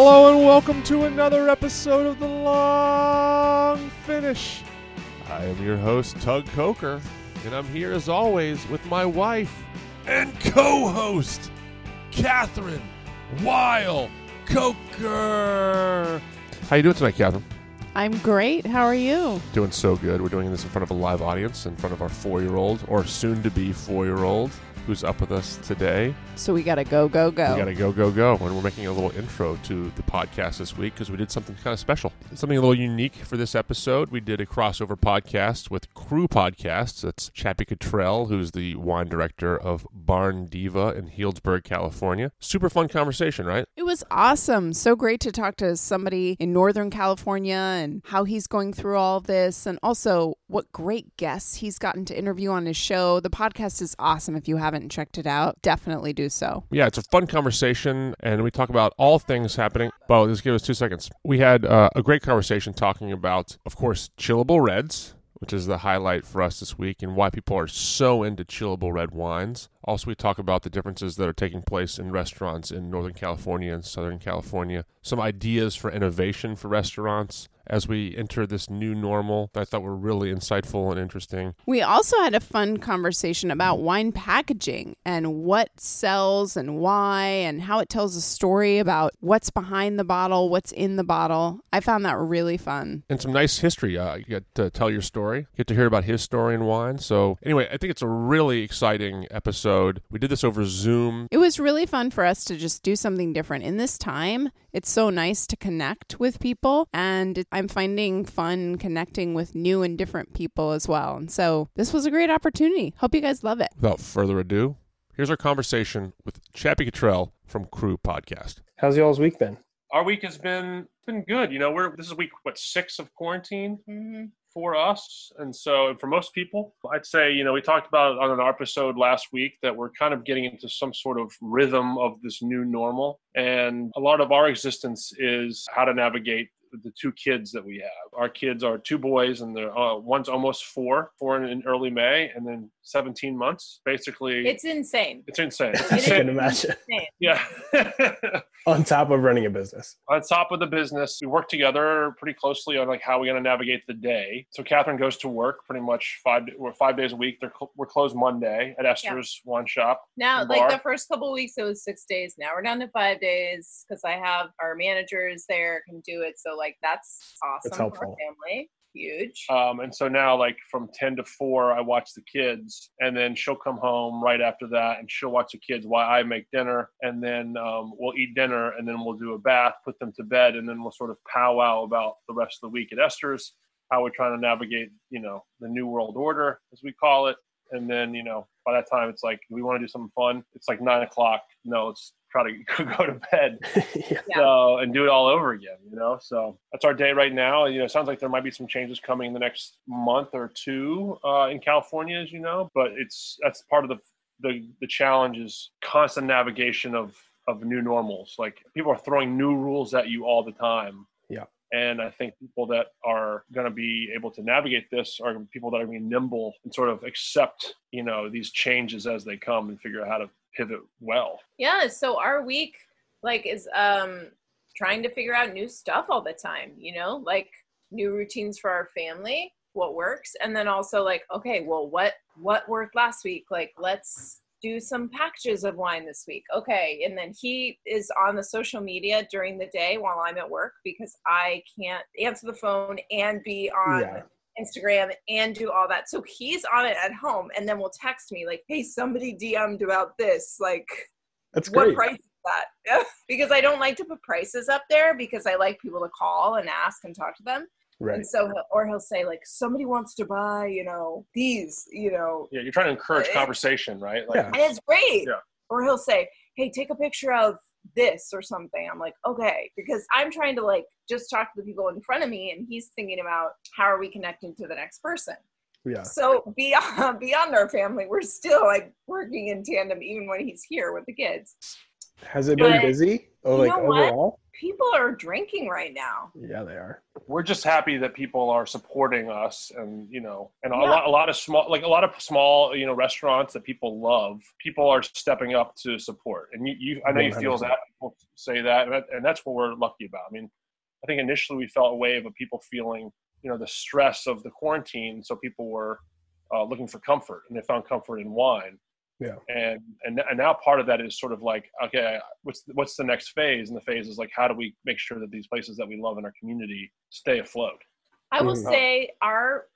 Hello and welcome to another episode of The Long Finish. I am your host, Tug Coker, and I'm here as always with my wife and co-host, Kathryn Weil Coker. How you doing tonight, Kathryn? I'm great. How are you? Doing so good. We're doing this in front of a live audience, in front of our four-year-old, or soon-to-be four-year-old, who's up with us today. So we gotta go, go, go. We got to go, go, go. And we're making a little intro to the podcast this week because we did something kind of special. Something a little unique for this episode. We did a crossover podcast with Cru Podcasts. That's Chappy Cottrell, who's the wine director of Barn Diva in Healdsburg, California. Super fun conversation, right? It was awesome. So great to talk to somebody in Northern California and how he's going through all this, and also what great guests he's gotten to interview on his show. The podcast is awesome. If you haven't checked it out, definitely do so. Yeah, it's a fun conversation, and we talk about all things happening. Well, just give us two seconds. We had uh, a great conversation talking about, of course, chillable reds, which is the highlight for us this week, and why people are so into chillable red wines. Also, we talk about the differences that are taking place in restaurants in Northern California and Southern California, some ideas for innovation for restaurants as we enter this new normal that I thought were really insightful and interesting. We also had a fun conversation about wine packaging and what sells and why, and how it tells a story about what's behind the bottle, what's in the bottle. I found that really fun. and some nice history. Uh, you get to tell your story, get to hear about his story in wine. So, anyway, I think it's a really exciting episode. We did this over Zoom. It was really fun for us to just do something different. In this time, it's so nice to connect with people, and I'm finding fun connecting with new and different people as well. And so this was a great opportunity. Hope you guys love it. Without further ado, here's our conversation with Chappy Cottrell from Cru Podcast. How's y'all's week been? our week has been been good. You know, we're this is week what six of quarantine mm-hmm. For us, and so for most people, I'd say you know we talked about on an episode last week that we're kind of getting into some sort of rhythm of this new normal, and a lot of our existence is how to navigate the two kids that we have. Our kids are two boys, and they're uh, one's almost four, four in, in early May, and then 17 months. Basically, It's insane. it's insane. It's I It is can imagine. insane. Yeah. On top of running a business. on top of the business, we work together pretty closely on like how we're going to navigate the day. So Kathryn goes to work pretty much five we're five days a week. They're cl- we're closed Monday at Esters One shop. Now, like bar. the first couple of weeks, it was six days. Now we're down to five days because I have our managers there can do it. So like that's awesome for our helpful. family. Huge. Um, and so now, like from ten to four, I watch the kids, and then she'll come home right after that, and she'll watch the kids while I make dinner, and then um, we'll eat dinner, and then we'll do a bath, put them to bed, and then we'll sort of powwow about the rest of the week at Esters, how we're trying to navigate, you know, the new world order as we call it, and then you know, by that time, it's like we want to do something fun. It's like nine o'clock. No, let's try to go to bed yeah. So and do it all over again you know so that's our day right now you know it sounds like there might be some changes coming in the next month or two uh, in california as you know but it's that's part of the the, the challenge is constant navigation of of new normals like people are throwing new rules at you all the time. And i think people that are going to be able to navigate this are people that are being nimble and sort of accept you know these changes as they come and figure out how to pivot well Yeah. So our week like is um trying to figure out new stuff all the time. You know, like new routines for our family, what works, and then also like okay, well, what what worked last week? Like let's do some packages of wine this week. Okay. And then he is on the social media during the day while I'm at work because I can't answer the phone and be on Yeah. Instagram and do all that. So he's on it at home and then will text me like, hey, somebody DM'd about this. Like, That's what great. price is that? because I don't like to put prices up there because I like people to call and ask and talk to them. Right. And so, he'll, or he'll say like, somebody wants to buy, you know, these, you know, yeah you're trying to encourage Uh, conversation right like Yeah. and it's great. Yeah. Or he'll say, "Hey, take a picture of this or something." I'm like, "Okay," because I'm trying to like just talk to the people in front of me, and he's thinking about how are we connecting to the next person. Yeah. So beyond beyond our family, we're still like working in tandem, even when he's here with the kids. Has it been But busy? Oh, you like overall. what? Overall? people are drinking right now. Yeah, they are. we're just happy that people are supporting us and you know and a lot a lot of small like a lot of small you know restaurants that people love people are stepping up to support and you, you i know you feel that people say that and, that and that's what we're lucky about i mean i think initially we felt a wave of people feeling you know the stress of the quarantine so people were uh, looking for comfort and they found comfort in wine Yeah. and and and now part of that is sort of like okay what's what's the next phase and the phase is like how do we make sure that these places that we love in our community stay afloat I will Mhm. say our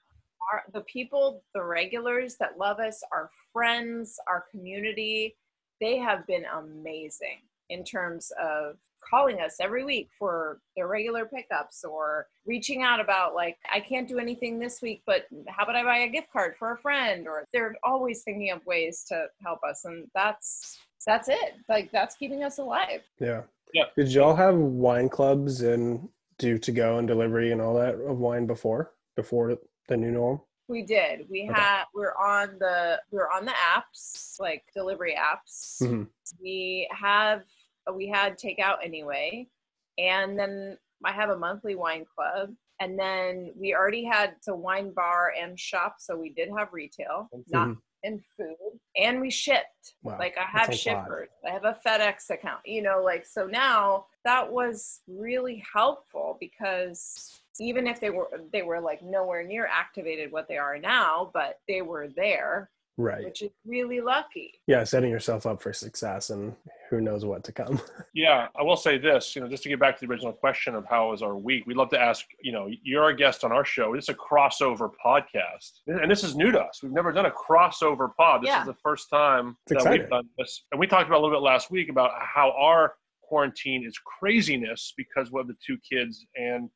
our the people, the regulars that love us, our friends, our community, they have been amazing in terms of calling us every week for their regular pickups or reaching out about like I can't do anything this week but how about I buy a gift card for a friend or they're always thinking of ways to help us and that's that's it like that's keeping us alive Yeah. Yeah. Did y'all have wine clubs and do to go and delivery and all that of wine before before the new norm? We did. We Okay. had we're on the we're on the apps, like delivery apps. Mhm. We have we had takeout anyway. And then I have a monthly wine club. And then we already had a wine bar and shop, so we did have retail, not Mhm. in food. And we shipped. Wow. Like I have a lot. shippers. I have a FedEx account. You know, like so now that was really helpful because even if they were they were like nowhere near activated what they are now, but they were there, Right. which is really lucky. Yeah, setting yourself up for success and who knows what to come. Yeah, I will say this, you know, just to get back to the original question of how was our week, we'd love to ask, you know, you're a guest on our show. It's a crossover podcast. And this is new to us. We've never done a crossover pod. This Yeah. is the first time It's that exciting. we've done this. And we talked about a little bit last week about how our quarantine is craziness because we have the two kids and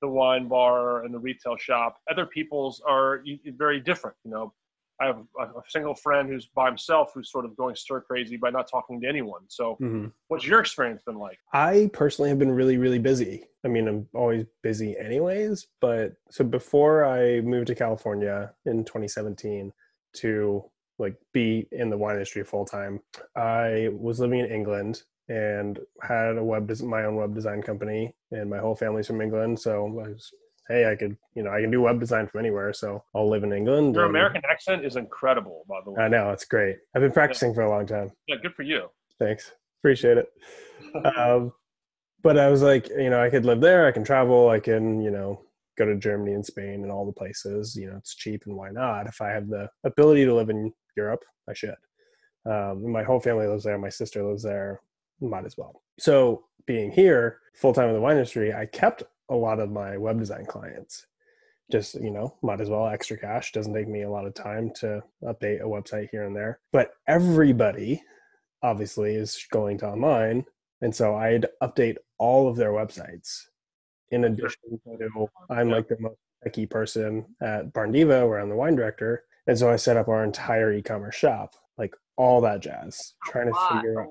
the wine bar and the retail shop. Other people's are very different, you know. I have a a single friend who's by himself who's sort of going stir crazy by not talking to anyone. So Mhm. What's your experience been like? I personally have been really, really busy. I mean, I'm always busy anyways, but so before I moved to California in 2017 to like be in the wine industry full time, I was living in England and had a web my own web design company and my whole family's from England, so I was hey, I could, you know, I can do web design from anywhere, so I'll live in England. Your and- American accent is incredible, by the way. I know, it's great. I've been practicing for a long time. Yeah, good for you. Thanks. Appreciate it. um, but I was like, you know, I could live there. I can travel. I can, you know, go to Germany and Spain and all the places. You know, it's cheap, and why not? If I have the ability to live in Europe, I should. Um, my whole family lives there. My sister lives there. Might as well. So, being here full time in the wine industry, I kept a lot of my web design clients. Just you know, might as well extra cash. Doesn't take me a lot of time to update a website here and there. But everybody obviously is going to online and so i'd update all of their websites in addition to i'm like the most techy person at barn diva where i'm the wine director and so i set up our entire e-commerce shop like all that jazz trying to figure out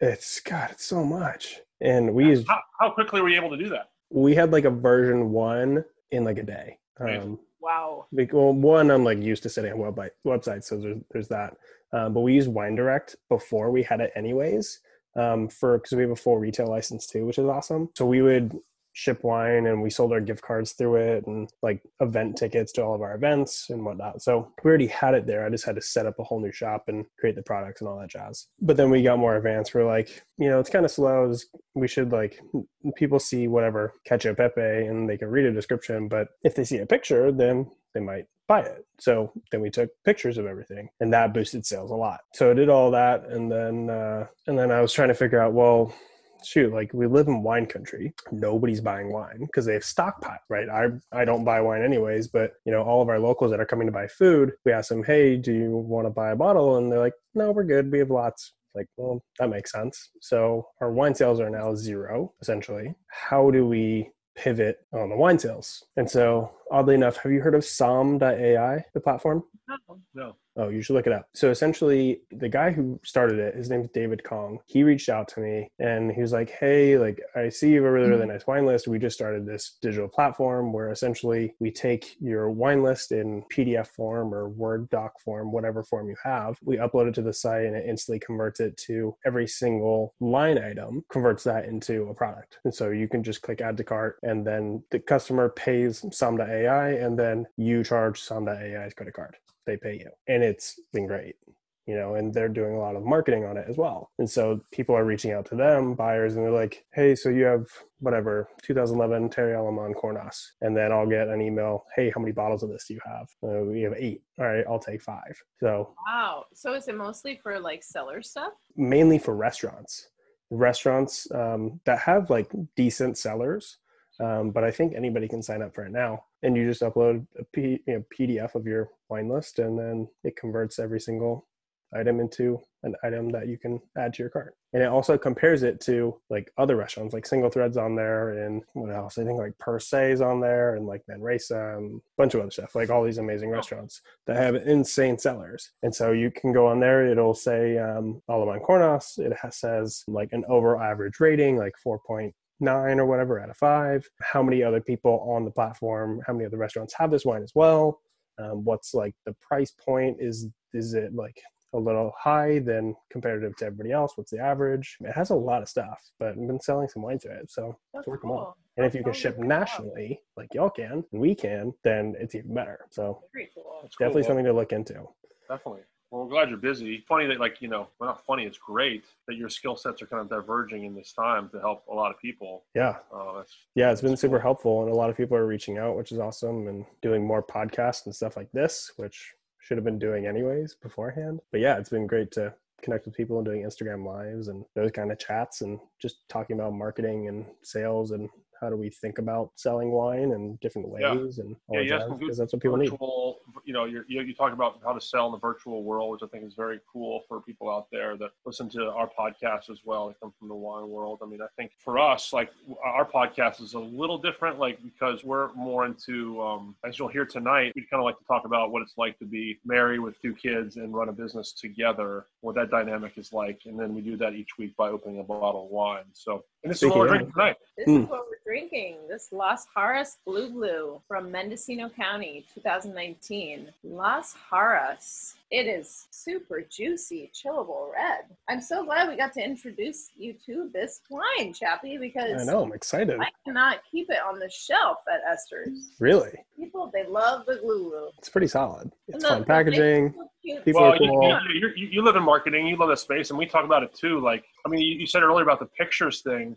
it's god it's so much and we used How, how quickly were you able to do that? We had like a version one in like a day Right. um, Wow. Bec- well, one, I'm like used to setting up web websites, so there's there's that. Um, but we used Wine Direct before we had it, anyways, um, for because we have a full retail license too, which is awesome. So we would ship wine, and we sold our gift cards through it, and like event tickets to all of our events and whatnot. So we already had it there. I just had to set up a whole new shop and create the products and all that jazz. But then we got more advanced. We're like, you know, it's kind of slow. We should like people see whatever Cacio Pepe and they can read a description, but if they see a picture, then they might buy it. So then we took pictures of everything and that boosted sales a lot. So I did all that and then uh and then I was trying to figure out, well, shoot, like we live in wine country. Nobody's buying wine because they have stockpile, right? I I don't buy wine anyways, but you know, all of our locals that are coming to buy food, we ask them, "Hey, do you want to buy a bottle?" And they're like, "No, we're good. We have lots." Like, well, that makes sense. So our wine sales are now zero, essentially. How do we pivot on the wine sales? And so, oddly enough, have you heard of Som.ai, the platform? Oh, No. Oh, you should look it up. So essentially, the guy who started it, his name's David Kong. He reached out to me and he was like, "Hey, like I see you have a really really mm-hmm. nice wine list. We just started this digital platform where essentially we take your wine list in PDF form or Word doc form, whatever form you have. We upload it to the site and it instantly converts it to every single line item, converts that into a product. And so you can just click add to cart, and then the customer pays Som.ai, and then you charge Som.ai's credit card they pay you. And it's been great, you know, and they're doing a lot of marketing on it as well. And so people are reaching out to them, buyers, and they're like, hey, so you have whatever, 2011 Thierry Allemand Cornas. And then I'll get an email, hey, how many bottles of this do you have? Uh, we have eight. All right, I'll take five. So, wow. So is it mostly for like cellar stuff? Mainly for restaurants. Restaurants um, that have like decent cellars um, but I think anybody can sign up for it now. And you just upload a P, you know, PDF of your wine list, and then it converts every single item into an item that you can add to your cart. And it also compares it to like other restaurants, like Single Threads on there, and what else? I think like Per Se is on there, and like Manresa, and a bunch of other stuff. Like all these amazing restaurants that have insane cellars. And so you can go on there. It'll say um, Allemand Cornas. It has, says like an over average rating, like four point nine or whatever out of five. How many other people on the platform? How many other restaurants have this wine as well? Um, what's like the price point? Is is it like a little high than comparative to everybody else? What's the average? It has a lot of stuff, but I've been selling some wine to it, so That's it's working cool. well. And if you can ship like a lot. nationally, like y'all can, and we can, then it's even better. So Very cool. That's cool. definitely something to look into. Definitely. Well, we're glad you're busy. Funny that, like, you know, well, not funny, it's great that your skill sets are kind of diverging in this time to help a lot of people. Yeah, Uh, that's yeah, it's been super cool. helpful, and a lot of people are reaching out, which is awesome, and doing more podcasts and stuff like this, which should have been doing anyways beforehand. But yeah, it's been great to connect with people and doing Instagram lives and those kind of chats, and just talking about marketing and sales and how do we think about selling wine in different Yeah. ways and all Yeah, that you have jazz, some good because that's what people need. virtual, you know, you're, you you talk about how to sell in the virtual world, which I think is very cool for people out there that listen to our podcast as well. They come from the wine world. I mean, I think for us, like our podcast is a little different, like because we're more into, um, as you'll hear tonight, we kind of like to talk about what it's like to be married with two kids and run a business together, what that dynamic is like, and then we do that each week by opening a bottle of wine. So, and this is what we're drinking tonight. This Mm. is what we're drinking. Drinking this Las Jaras Glou Glou from Mendocino County, 2019. Las Jaras. It is super juicy, chillable red. I'm so glad we got to introduce you to this wine, Chappy, because I know, I'm excited. I cannot keep it on the shelf at Esters. Really, People, they love the Glou Glou. it's pretty solid. It's fun packaging. label's so cute. People well, are you, cool. you, you, you live in marketing, you love the space, and we talk about it too. Like, I mean, you, you said earlier about the pictures thing,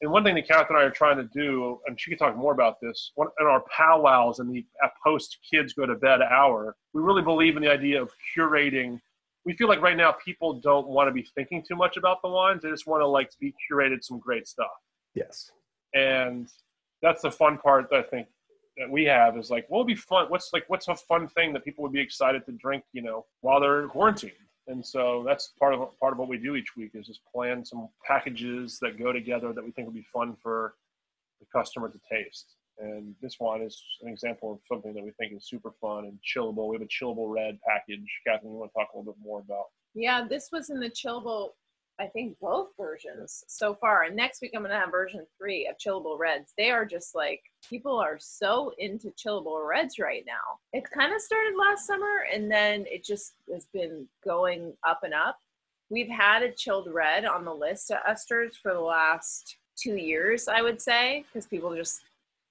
and one thing that Kath and I are trying to do, and she could talk more about this, one, in our powwows and the post kids go to bed hour, we really believe in the idea of curating. We feel like right now people don't want to be thinking too much about the wines; they just want to like be curated some great stuff Yes. and that's the fun part that I think that we have is like, what would be fun? What's like, what's a fun thing that people would be excited to drink, you know, while they're quarantined? And so that's part of part of what we do each week is just plan some packages that go together that we think would be fun for the customer to taste. And this one is an example of something that we think is super fun and chillable. We have a chillable red package. Kathryn, you want to talk a little bit more about? Yeah, this was in the chillable, I think both versions so far. And next week I'm gonna have version three of chillable reds. They are just like people are so into chillable reds right now. It kind of started last summer and then it just has been going up and up. We've had a chilled red on the list at Esters for the last two years, I would say, because people just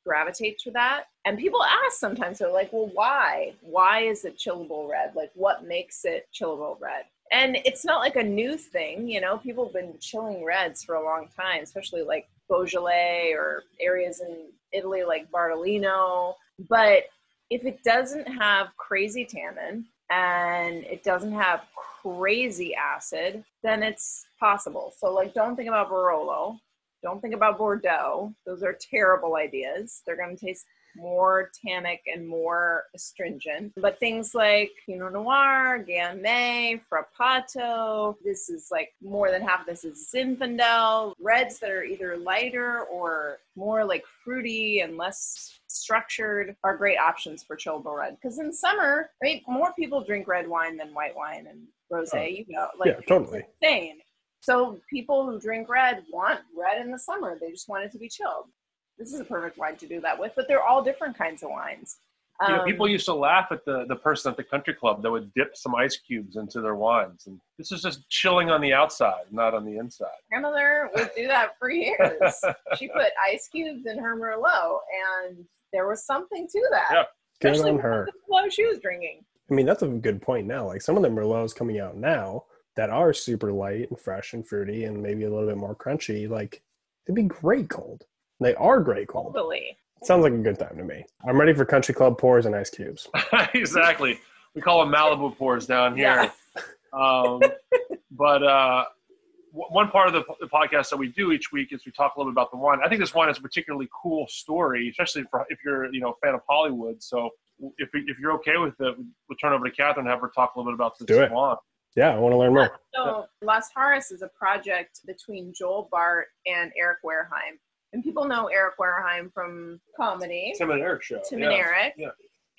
gravitate to that. And people ask sometimes, they're like, well, why? Why is it chillable red? Like, what makes it chillable red? And it's not like a new thing, you know, people have been chilling reds for a long time, especially like Beaujolais or areas in Italy like Bardolino. But if it doesn't have crazy tannin and it doesn't have crazy acid, then it's possible. So, like, don't think about Barolo. Don't think about Bordeaux. Those are terrible ideas. They're going to taste more tannic and more astringent. But things like Pinot Noir, Gamay, Frappato, this is like more than half of this is Zinfandel. Reds that are either lighter or more like fruity and less structured are great options for chillable red. Because in summer, I mean, more people drink red wine than white wine and rosé. Oh. You know, like Yeah, totally. insane. So people who drink red want red in the summer. They just want it to be chilled. This is a perfect wine to do that with. But they're all different kinds of wines. You know, Um, people used to laugh at the, the person at the country club that would dip some ice cubes into their wines. And this is just chilling on the outside, not on the inside. grandmother would do that for years. she put ice cubes in her Merlot, and there was something to that. Yeah. Good Especially on her. the Merlot she was drinking. I mean, that's a good point now. Like some of the Merlots coming out now that are super light and fresh and fruity and maybe a little bit more crunchy, like they'd be great cold. They are great cold. Totally. Sounds like a good time to me. I'm ready for country club pours and ice cubes. exactly. We call them Malibu pours down here. Yeah. Um, but uh, w- one part of the, the podcast that we do each week is we talk a little bit about the wine. I think this wine has a particularly cool story, especially for, if you're you know a fan of Hollywood. So if, if you're okay with it, we'll turn over to Kathryn and have her talk a little bit about this Do it. wine. Yeah, I want to learn more. So Las Jaras is a project between Joel Burt and Eric Wareheim. And people know Eric Wareheim from comedy. Tim and Eric show. Tim yeah. and Eric. Yeah.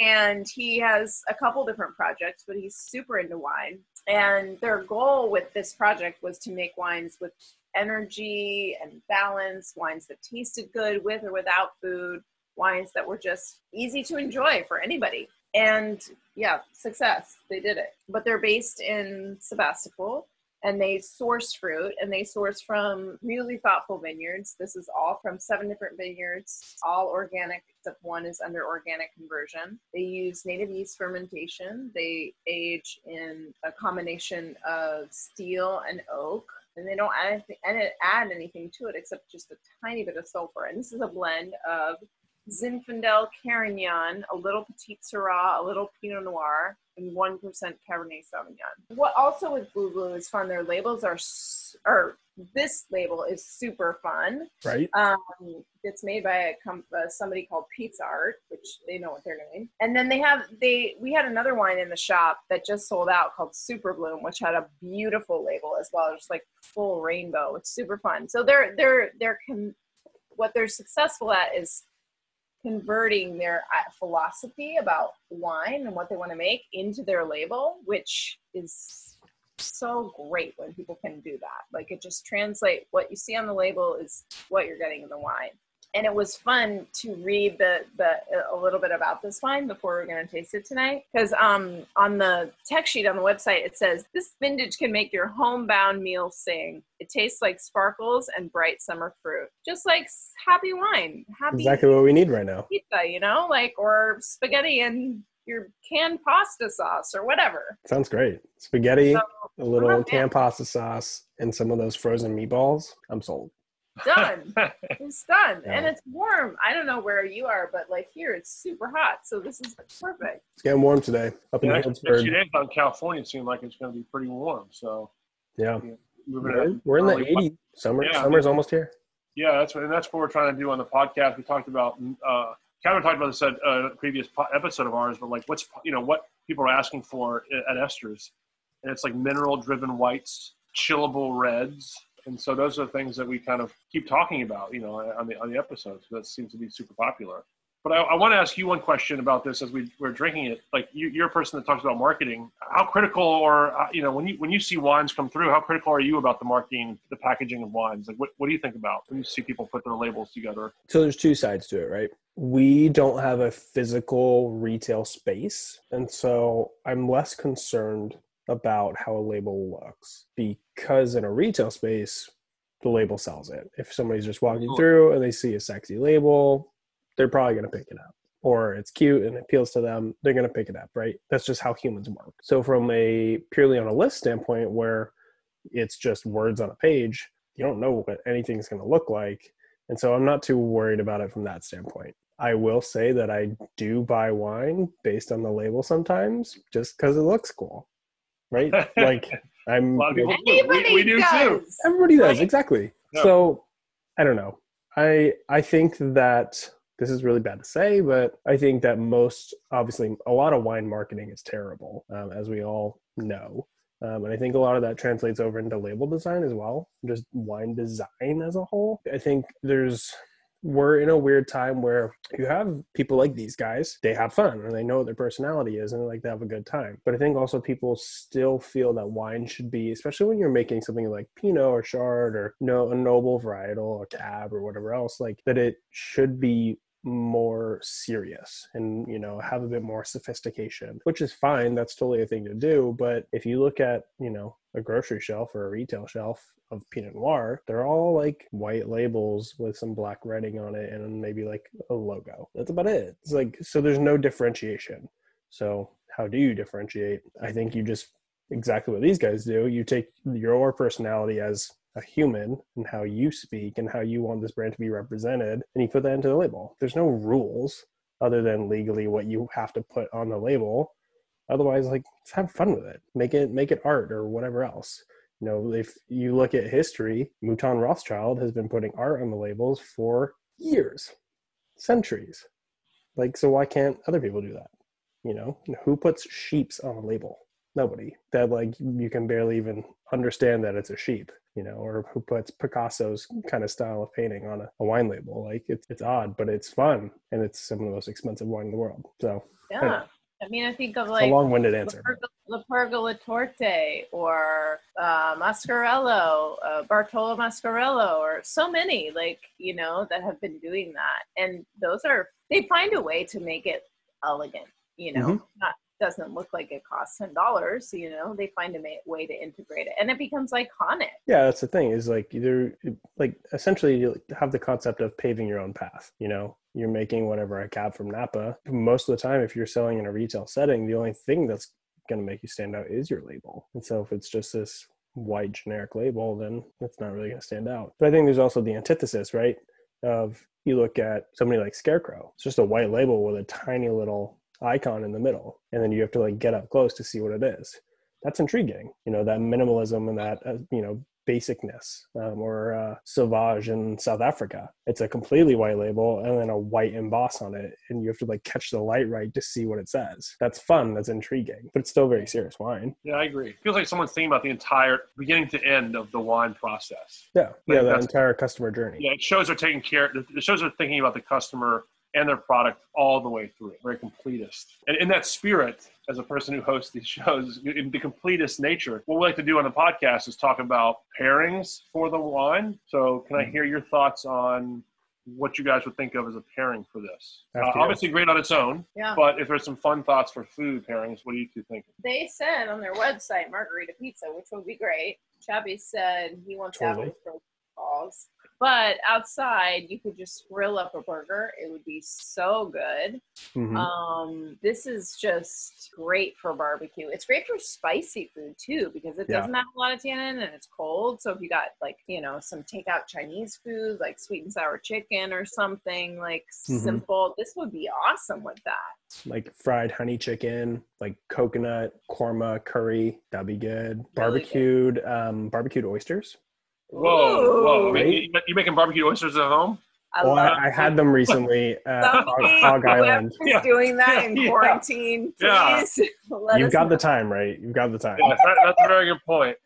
And he has a couple different projects, but he's super into wine. And their goal with this project was to make wines with energy and balance, wines that tasted good with or without food, wines that were just easy to enjoy for anybody. And yeah, success. They did it. But they're based in Sebastopol and they source fruit and they source from really thoughtful vineyards. This is all from seven different vineyards, all organic, except one is under organic conversion. They use native yeast fermentation. They age in a combination of steel and oak. And they don't add anything, add anything to it except just a tiny bit of sulfur. And this is a blend of Zinfandel Carignan, a little Petite Sirah, a little Pinot Noir, and 1% Cabernet Sauvignon. What also with Glou Glou is fun, their labels are, or this label is super fun. Right? Um, it's made by a com- uh, somebody called Pizza Art, which they know what they're doing. And then they have they we had another wine in the shop that just sold out called Super Bloom, which had a beautiful label as well, just like full rainbow. It's super fun. So they're they're they're con- what they're successful at is converting their uh, philosophy about wine and what they want to make into their label, which is so great when people can do that. Like it just translate what you see on the label is what you're getting in the wine. And it was fun to read the the a little bit about this wine before we're going to taste it tonight because um on the text sheet on the website it says this vintage can make your homebound meal sing. It tastes like sparkles and bright summer fruit, just like happy wine, happy Exactly what we need right now. pizza, you know, like or spaghetti and your canned pasta sauce or whatever. Sounds great. Spaghetti, So, a little fan. canned pasta sauce, and some of those frozen meatballs. I'm sold. Done. It's done. And it's warm. I don't know where you are, but like here it's super hot. So this is perfect. It's getting warm today up in Yeah, next, next Healdsburg. few days out California seem like it's going to be pretty warm. So Yeah, moving we're, in we're in the early- 80s. Summer, Yeah. summer's almost here. Yeah, that's what, and that's what we're trying to do on the podcast. We talked about, uh, Kevin talked about this at uh, a previous po- episode of ours, but like what's, you know, what people are asking for at Esters. And it's like mineral driven whites, chillable reds. And so those are things that we kind of keep talking about, you know, on the, on the episodes. That seems to be super popular. But I, I want to ask you one question about this as we, we're drinking it. Like you, you're a person that talks about marketing. How critical, or uh, you know, when you when you see wines come through, how critical are you about the marketing, the packaging of wines? Like, what, what do you think about when you see people put their labels together? So there's two sides to it, right? We don't have a physical retail space, and so I'm less concerned about how a label looks because in a retail space, the label sells it. If somebody's just walking through and they see a sexy label, they're probably going to pick it up. Or it's cute and appeals to them, they're going to pick it up, right? That's just how humans work. So, from a purely on a list standpoint, where it's just words on a page, you don't know what anything's going to look like. And so I'm not too worried about it from that standpoint. I will say that I do buy wine based on the label sometimes just because it looks cool. Right? Like I'm A lot of people do. Anybody We, we do too. does. everybody does, Right. exactly. Yeah. So I don't know. I I think that this is really bad to say, but I think that most, obviously, a lot of wine marketing is terrible, um, as we all know. Um, and I think a lot of that translates over into label design as well, just wine design as a whole. I think there's we're in a weird time where you have people like these guys they have fun and they know what their personality is and like they have a good time. But i think also people still feel that wine should be especially when you're making something like pinot or chard or no a noble varietal or cab or whatever else like that it should be more serious and you know have a bit more sophistication which is fine that's totally a thing to do. But if you look at you know a grocery shelf or a retail shelf of pinot noir they're all like white labels with some black writing on it and maybe like a logo. That's about it. It's like so there's no differentiation. So how do you differentiate? I think you just exactly what these guys do. You take your personality as a human and how you speak and how you want this brand to be represented and you put that into the label. There's no rules other than legally what you have to put on the label otherwise like have fun with it make it make it art or whatever else you know if you look at history mouton rothschild has been putting art on the labels for years centuries like so why can't other people do that you know who puts sheeps on a label nobody that like you can barely even understand that it's a sheep you know, or who puts Picasso's kind of style of painting on a, a, wine label. Like it's it's odd, but it's fun, and it's some of the most expensive wine in the world. So yeah. I mean, I think of like a long-winded answer. Le Pergole Torte or uh, Mascarello, uh, Bartolo Mascarello, or so many like you know that have been doing that, and those are they find a way to make it elegant. You know, mm-hmm. not doesn't look like it costs ten dollars, you know, they find a way to integrate it, and it becomes iconic. Yeah, that's the thing. Is like either like essentially you have the concept of paving your own path. You know, you're making whatever a cab from Napa. Most of the time, if you're selling in a retail setting, the only thing that's going to make you stand out is your label. And so if it's just this white generic label, then it's not really going to stand out. But I think there's also the antithesis, right? Of you look at somebody like Scarecrow. It's just a white label with a tiny little icon in the middle and then you have to like get up close to see what it is. That's intriguing you know that minimalism and that uh, you know basicness um, or uh, sauvage in south africa. It's a completely white label and then a white emboss on it and you have to like catch the light right to see what it says. That's fun that's intriguing but it's still very serious wine. Yeah i agree. It feels like someone's thinking about the entire beginning to end of the wine process. Yeah like yeah the entire customer journey. Yeah it shows they're taking care it shows they're thinking about the customer and their product all the way through, very completist. And in that spirit, as a person who hosts these shows, in the completist nature, what we like to do on the podcast is talk about pairings for the wine. So, can I hear your thoughts on what you guys would think of as a pairing for this? Uh, obviously, great on its own. Yeah. But if there's some fun thoughts for food pairings, what do you two think? They said on their website margarita pizza, which would be great. Chappy said he wants totally. to have balls. But outside, you could just grill up a burger. It would be so good. Mm-hmm. Um, this is just great for barbecue. It's great for spicy food too because it doesn't have a lot of tannin and it's cold. So if you got like you know some takeout Chinese food like sweet and sour chicken or something like mm-hmm. simple, this would be awesome with that. Like fried honey chicken, like coconut korma curry, that'd be good. Really barbecued, good. Um, barbecued oysters. Whoa, whoa! Right? You making barbecue oysters at home? I well, I, I, had them recently at Hog, Island. Yeah. doing that in yeah. quarantine, please. Yeah. You've got know. the time, right? You've got the time. Yeah, that's a very good point.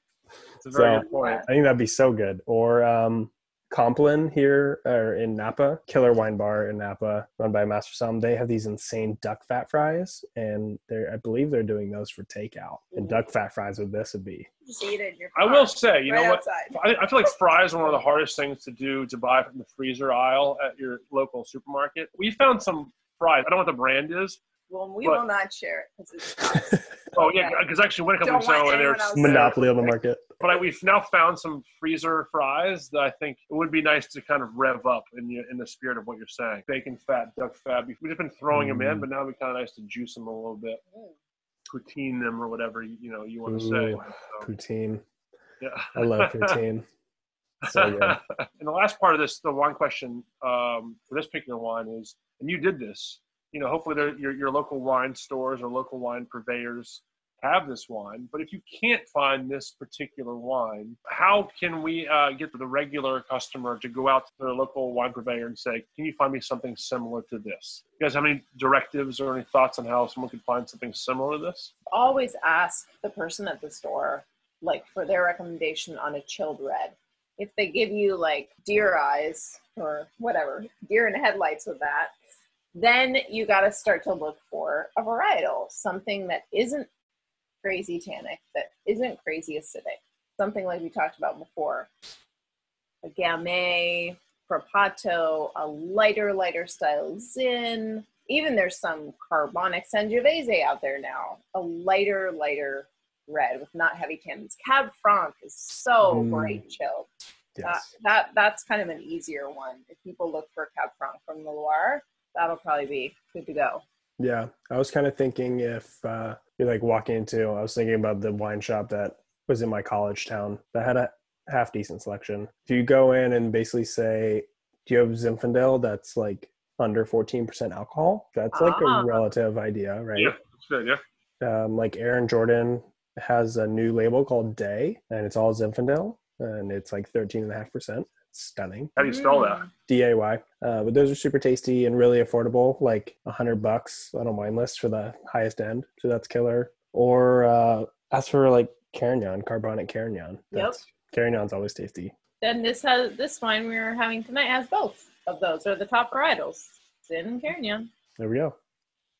That's a very so, good point. I think that'd be so good. Or um, Compline here or in Napa, Killer Wine Bar in Napa, run by Master Somm. They have these insane duck fat fries, and they're I believe they're doing those for takeout. And duck fat fries with this would be. Just eat it. I will say, you right know what? I, I, feel like fries are one of the hardest things to do to buy from the freezer aisle at your local supermarket. We found some fries. I don't know what the brand is, well, we but, will not share it because it's. oh yeah, because actually went a couple weeks ago and there's monopoly on the market. But I, we've now found some freezer fries that I think it would be nice to kind of rev up in the, in the spirit of what you're saying. Bacon fat, duck fat. We've just been throwing mm. them in, mm. but now it'd be kind of nice to juice them a little bit, mm. poutine them or whatever you know you want to say. So, poutine. Yeah, I love poutine. So good. and the last part of this, the wine question um, for this particular wine is, and you did this you know, hopefully your, your local wine stores or local wine purveyors have this wine. But if you can't find this particular wine, how can we uh, get the regular customer to go out to their local wine purveyor and say, "Can you find me something similar to this?" You guys have any directives or any thoughts on how someone could find something similar to this? Always ask the person at the store, like for their recommendation on a chilled red. If they give you like deer eyes or whatever, deer in headlights with that, then you got to start to look for a varietal, something that isn't crazy tannic, that isn't crazy acidic, something like we talked about before. A Gamay, Frappato, a lighter, lighter style Zin. Even there's some carbonic Sangiovese out there now, a lighter, lighter red with not heavy tannins. Cab Franc is so Mm. great chilled. Yes. That, that that's kind of an easier one. If people look for Cab Franc from the Loire, that'll probably be good to go. Yeah, I was kind of thinking if uh, you're like walking into, I was thinking about the wine shop that was in my college town that had a half decent selection. If you go in and basically say, "Do you have Zinfandel that's like under 14% alcohol?" That's like Ah. a relative idea, right? Yeah, good. Yeah. Um, like Aaron Jordan has a new label called Day, and it's all Zinfandel, and it's like 13.5%. It's stunning. How do you spell that? Mm. D A Y. Uh, but those are super tasty and really affordable, like a hundred bucks on a wine list for the highest end. So that's killer. Or uh, as for like Carignan, carbonic Carignan. That's, Carignan's always tasty. Then this has this wine we are having tonight has both of those are the top varietals. Zin and Carignan. There we go.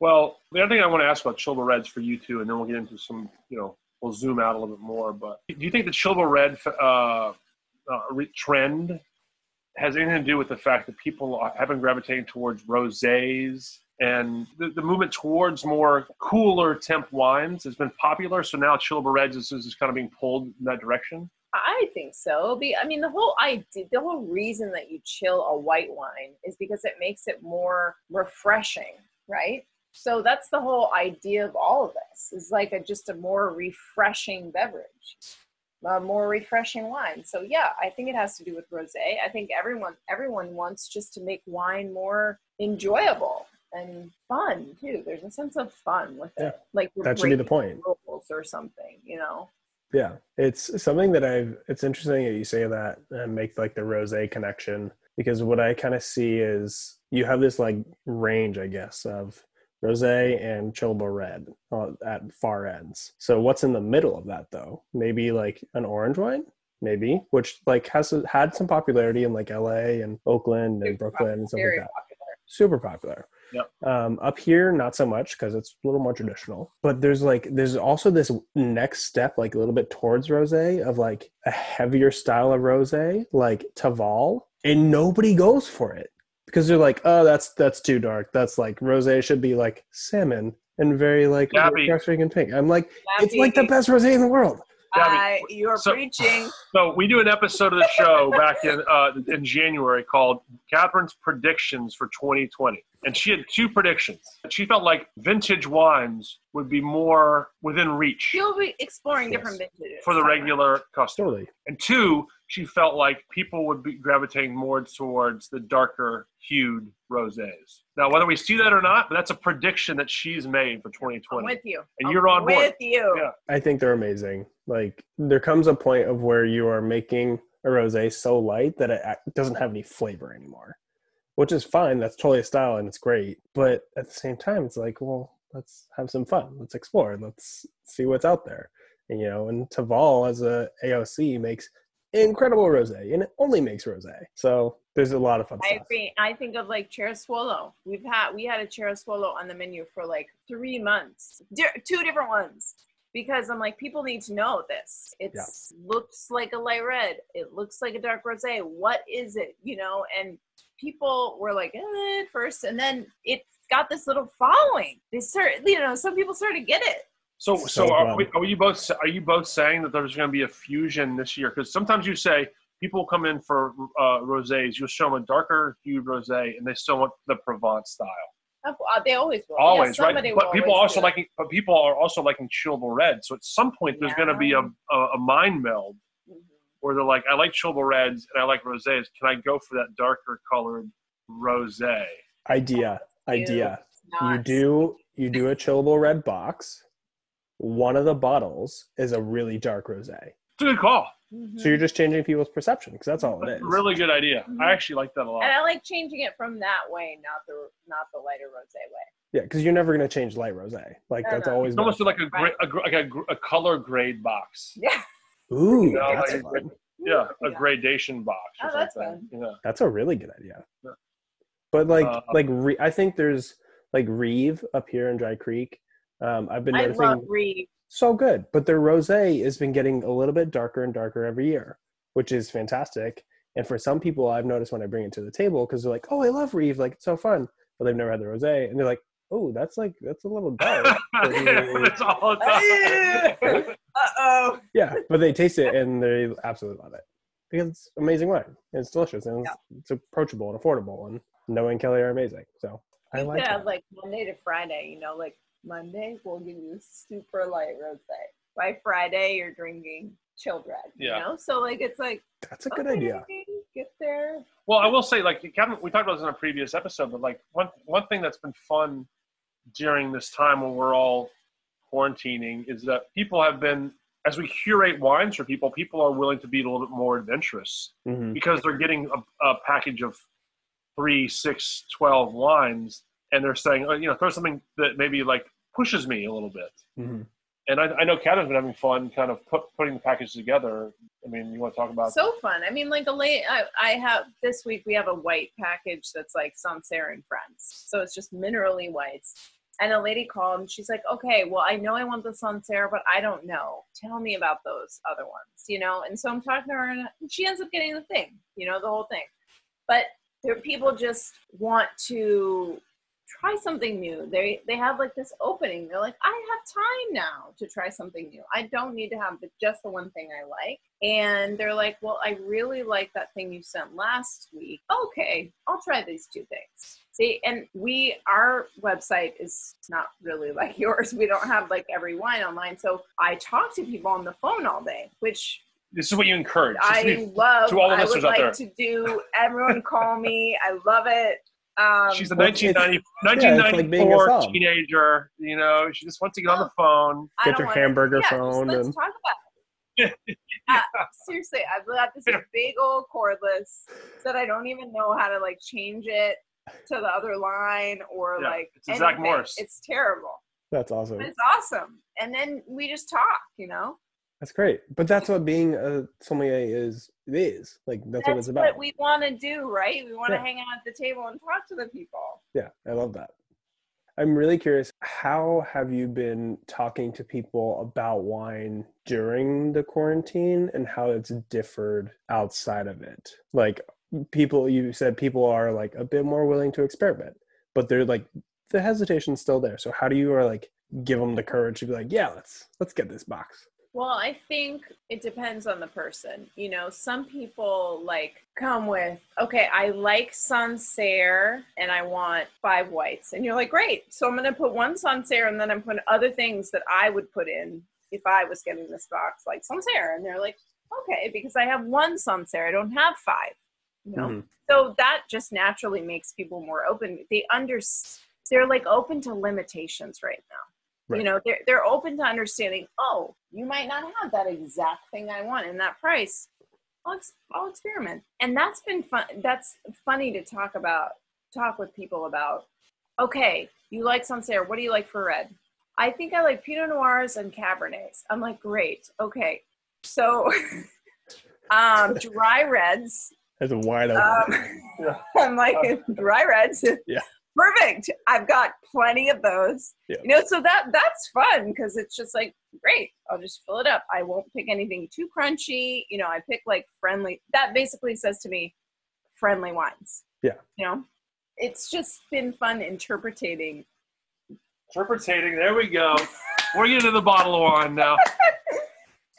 Well, the other thing I want to ask about Chilba Reds for you two, and then we'll get into some, you know, we'll zoom out a little bit more. But do you think the Chilba Red uh, uh, trend has anything to do with the fact that people have been gravitating towards rosés and the, the movement towards more cooler temp wines has been popular? So now Chilba Reds is, is kind of being pulled in that direction. I think so. I mean the whole idea, the whole reason that you chill a white wine is because it makes it more refreshing, right? So that's the whole idea of all of this. Is like a just a more refreshing beverage, a more refreshing wine. So yeah, I think it has to do with rosé. I think everyone everyone wants just to make wine more enjoyable and fun too. There's a sense of fun with Yeah, it, like that should be the point. rules or something, you know. Yeah, it's something that I've. It's interesting that you say that and make like the rosé connection because what I kind of see is you have this like range, I guess, of rosé and Chilba Red uh, at far ends. So what's in the middle of that though? Maybe like an orange wine, maybe, which like has had some popularity in like L.A. and Oakland and Super Brooklyn and stuff like that popular. super popular. Yep. Um, up here, not so much because it's a little more traditional. But there's like there's also this next step, like a little bit towards rosé, of like a heavier style of rosé, like Tavel, and nobody goes for it because they're like, oh, that's that's too dark. That's like rosé should be like salmon and very like Gabby. refreshing and pink. I'm like, it's like the best rosé in the world. I, you're So- preaching. So we do an episode of the show back in uh, in January called Kathryn's predictions for 2020, and she had two predictions. She felt like vintage wines would be more within reach You'll be exploring Yes. different vintages for the regular customer, Totally. and two, she felt like people would be gravitating more towards the darker hued rosés. Now, whether we see that or not, but that's a prediction that she's made for I'm 2020. with you. And I'm you're on board. with you. Yeah. I think they're amazing. Like there comes a point of where you are making a rosé so light that it doesn't have any flavor anymore, which is fine. That's totally a style and it's great. But at the same time, it's like, well, let's have some fun. Let's explore. Let's see what's out there. And, you know, and Tavel as a AOC makes incredible rosé, and it only makes rosé. So there's a lot of fun I stuff. agree. I think of like Cerasuolo. We've had we had a Cerasuolo on the menu for like three months, Di- two different ones. Because I'm like, people need to know this. It looks like a light red. It looks like a dark rosé. What is it? You know, and people were like eh, at first, and then it got this little following. They start, you know, some people started to get it. So, So so are, we, are you both are you both saying that there's going to be a fusion this year? Because sometimes you say people come in for uh, rosés, you'll show them a darker hued rosé, and they still want the Provence style. Uh, They always will. Yeah, Always, right? But people also do it. liking, but people are also liking chillable red. So at some point, there's going to be a, a a mind meld Mhm. where they're like, I like chillable reds and I like rosés. Can I go for that darker colored rosé? Idea. You Idea. You do you do a chillable red box one of the bottles is a really dark rosé. It's a good call. Mhm. So you're just changing people's perception because that's all it That's is. a really good idea. Mhm. I actually like that a lot. and I like changing it from that way, not the not the lighter rose way. Yeah, because you're never gonna change light rosé. Like that's no. always It's almost like a, gra- a, gra- like a, gr- a color grade box. Yeah. ooh, You know, that's like- fun. Yeah, a Yeah. gradation box. Or Oh, that's something. Yeah. That's a really good idea. Yeah. But like Uh, like Re- I think there's like Reeve up here in Dry Creek. Um, I've been I noticing love Reeve. so good, but their rosé has been getting a little bit darker and darker every year, which is fantastic. And for some people, I've noticed when I bring it to the table because they're like, "Oh, I love Reeve, like it's so fun," but they've never had the rosé, and they're like, "Oh, that's like that's a little dark." it's all time. Uh oh. yeah, but they taste it and they absolutely love it because it's amazing wine. It's delicious and it's, it's approachable and affordable. And Noah and Kelly are amazing, so I like that. like Monday to Friday, you know, like Monday we'll give you super light rose. By Friday you're drinking chilled red. Yeah. You know? So like it's like That's a good okay, idea. Get there. Well, I will say, like Kevin, we talked about this in a previous episode, but like one one thing that's been fun during this time when we're all quarantining is that people have been, as we curate wines for people, people are willing to be a little bit more adventurous hmm because they're getting a, a package of three, six, twelve wines, and they're saying, oh, you know, throw something that maybe like pushes me a little bit. hmm And I, I know Kevin's been having fun, kind of put, putting the package together. I mean, you want to talk about? So fun. I mean, like a late. I, I have this week. We have a white package that's like Sancerre and Friends. So it's just minerally whites. And a lady called and she's like, "Okay, well, I know I want the Sancerre, but I don't know. Tell me about those other ones, you know." And so I'm talking to her, and she ends up getting the thing, you know, the whole thing. But there, people just want to try something new. They they have like this opening. They're like, I have time now to try something new. I don't need to have the, just the one thing I like. And they're like, well, I really like that thing you sent last week. Okay, I'll try these two things. See, and we our website is not really like yours. We don't have like every wine online. So I talk to people on the phone all day, which This is what you encourage. I love. to all the I would out like there. to do. Everyone call me. I love it. Um, She's a Well, 1990, yeah, it's like 1994 teenager. You know, she just wants to get on the phone. I Get don't your wanna- hamburger yeah, phone Let's and- talk about. It. Uh, seriously, I've got this big old cordless that I don't even know how to like change it to the other line or Yeah, like it's Zach anything. Morris. It's terrible. That's awesome. But it's awesome. And then we just talk, you know. That's great. But that's what being a sommelier is. It is like that's, what it's That's about. what we want to do, right? We want to Yeah. hang out at the table and talk to the people. Yeah, I love that. I'm really curious. How have you been talking to people about wine during the quarantine and how it's differed outside of it? Like people, you said people are like a bit more willing to experiment, but they're like the hesitation's still there. So how do you are like give them the courage to be like, yeah, let's let's get this box. Well, I think it depends on the person. You know, some people like come with, okay, I like Sancerre and I want five whites. And you're like, great. So I'm going to put one Sancerre and then I'm putting other things that I would put in if I was getting this box, like Sancerre. And they're like, okay, because I have one Sancerre, I don't have five. You know? Mhm. So that just naturally makes people more open. They under, they're like open to limitations right now Right. you know they're, they're open to understanding oh you might not have that exact thing i want in that price i'll, ex- I'll experiment and that's been fun that's funny to talk about talk with people about okay you like sancerre what do you like for red i think i like pinot noirs and cabernets i'm like great okay so um dry reds That's a wide open. um, I'm like dry reds. Yeah. Perfect. I've got plenty of those. Yeah. You know, so that that's fun because it's just like great. I'll just fill it up. I won't pick anything too crunchy. You know, I pick like friendly. That basically says to me, friendly wines. Yeah. You know, it's just been fun interpreting. Interpreting. There we go. We're getting to the bottle of wine now.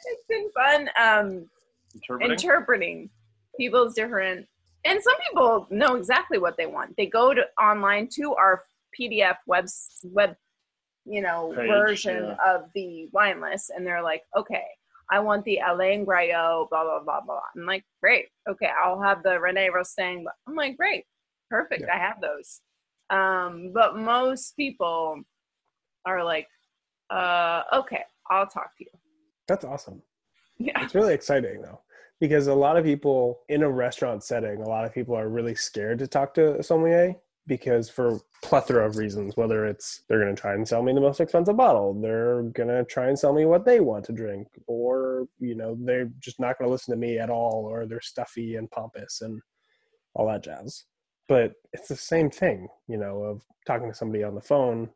It's been fun. Um, Interpreting. interpreting people's different and some people know exactly what they want they go to online to our pdf web web you know Page, version yeah. of the wine list and they're like okay i want the alain Graillot, blah blah blah blah i'm like great okay i'll have the rene rostaing i'm like great perfect Yeah. i have those um but most people are like uh, okay, I'll talk to you. That's awesome. Yeah. It's really exciting though, because a lot of people in a restaurant setting, a lot of people are really scared to talk to a sommelier because for plethora of reasons, whether it's they're going to try and sell me the most expensive bottle, they're going to try and sell me what they want to drink, or you know they're just not going to listen to me at all, or they're stuffy and pompous and all that jazz. But it's the same thing, you know, of talking to somebody on the phone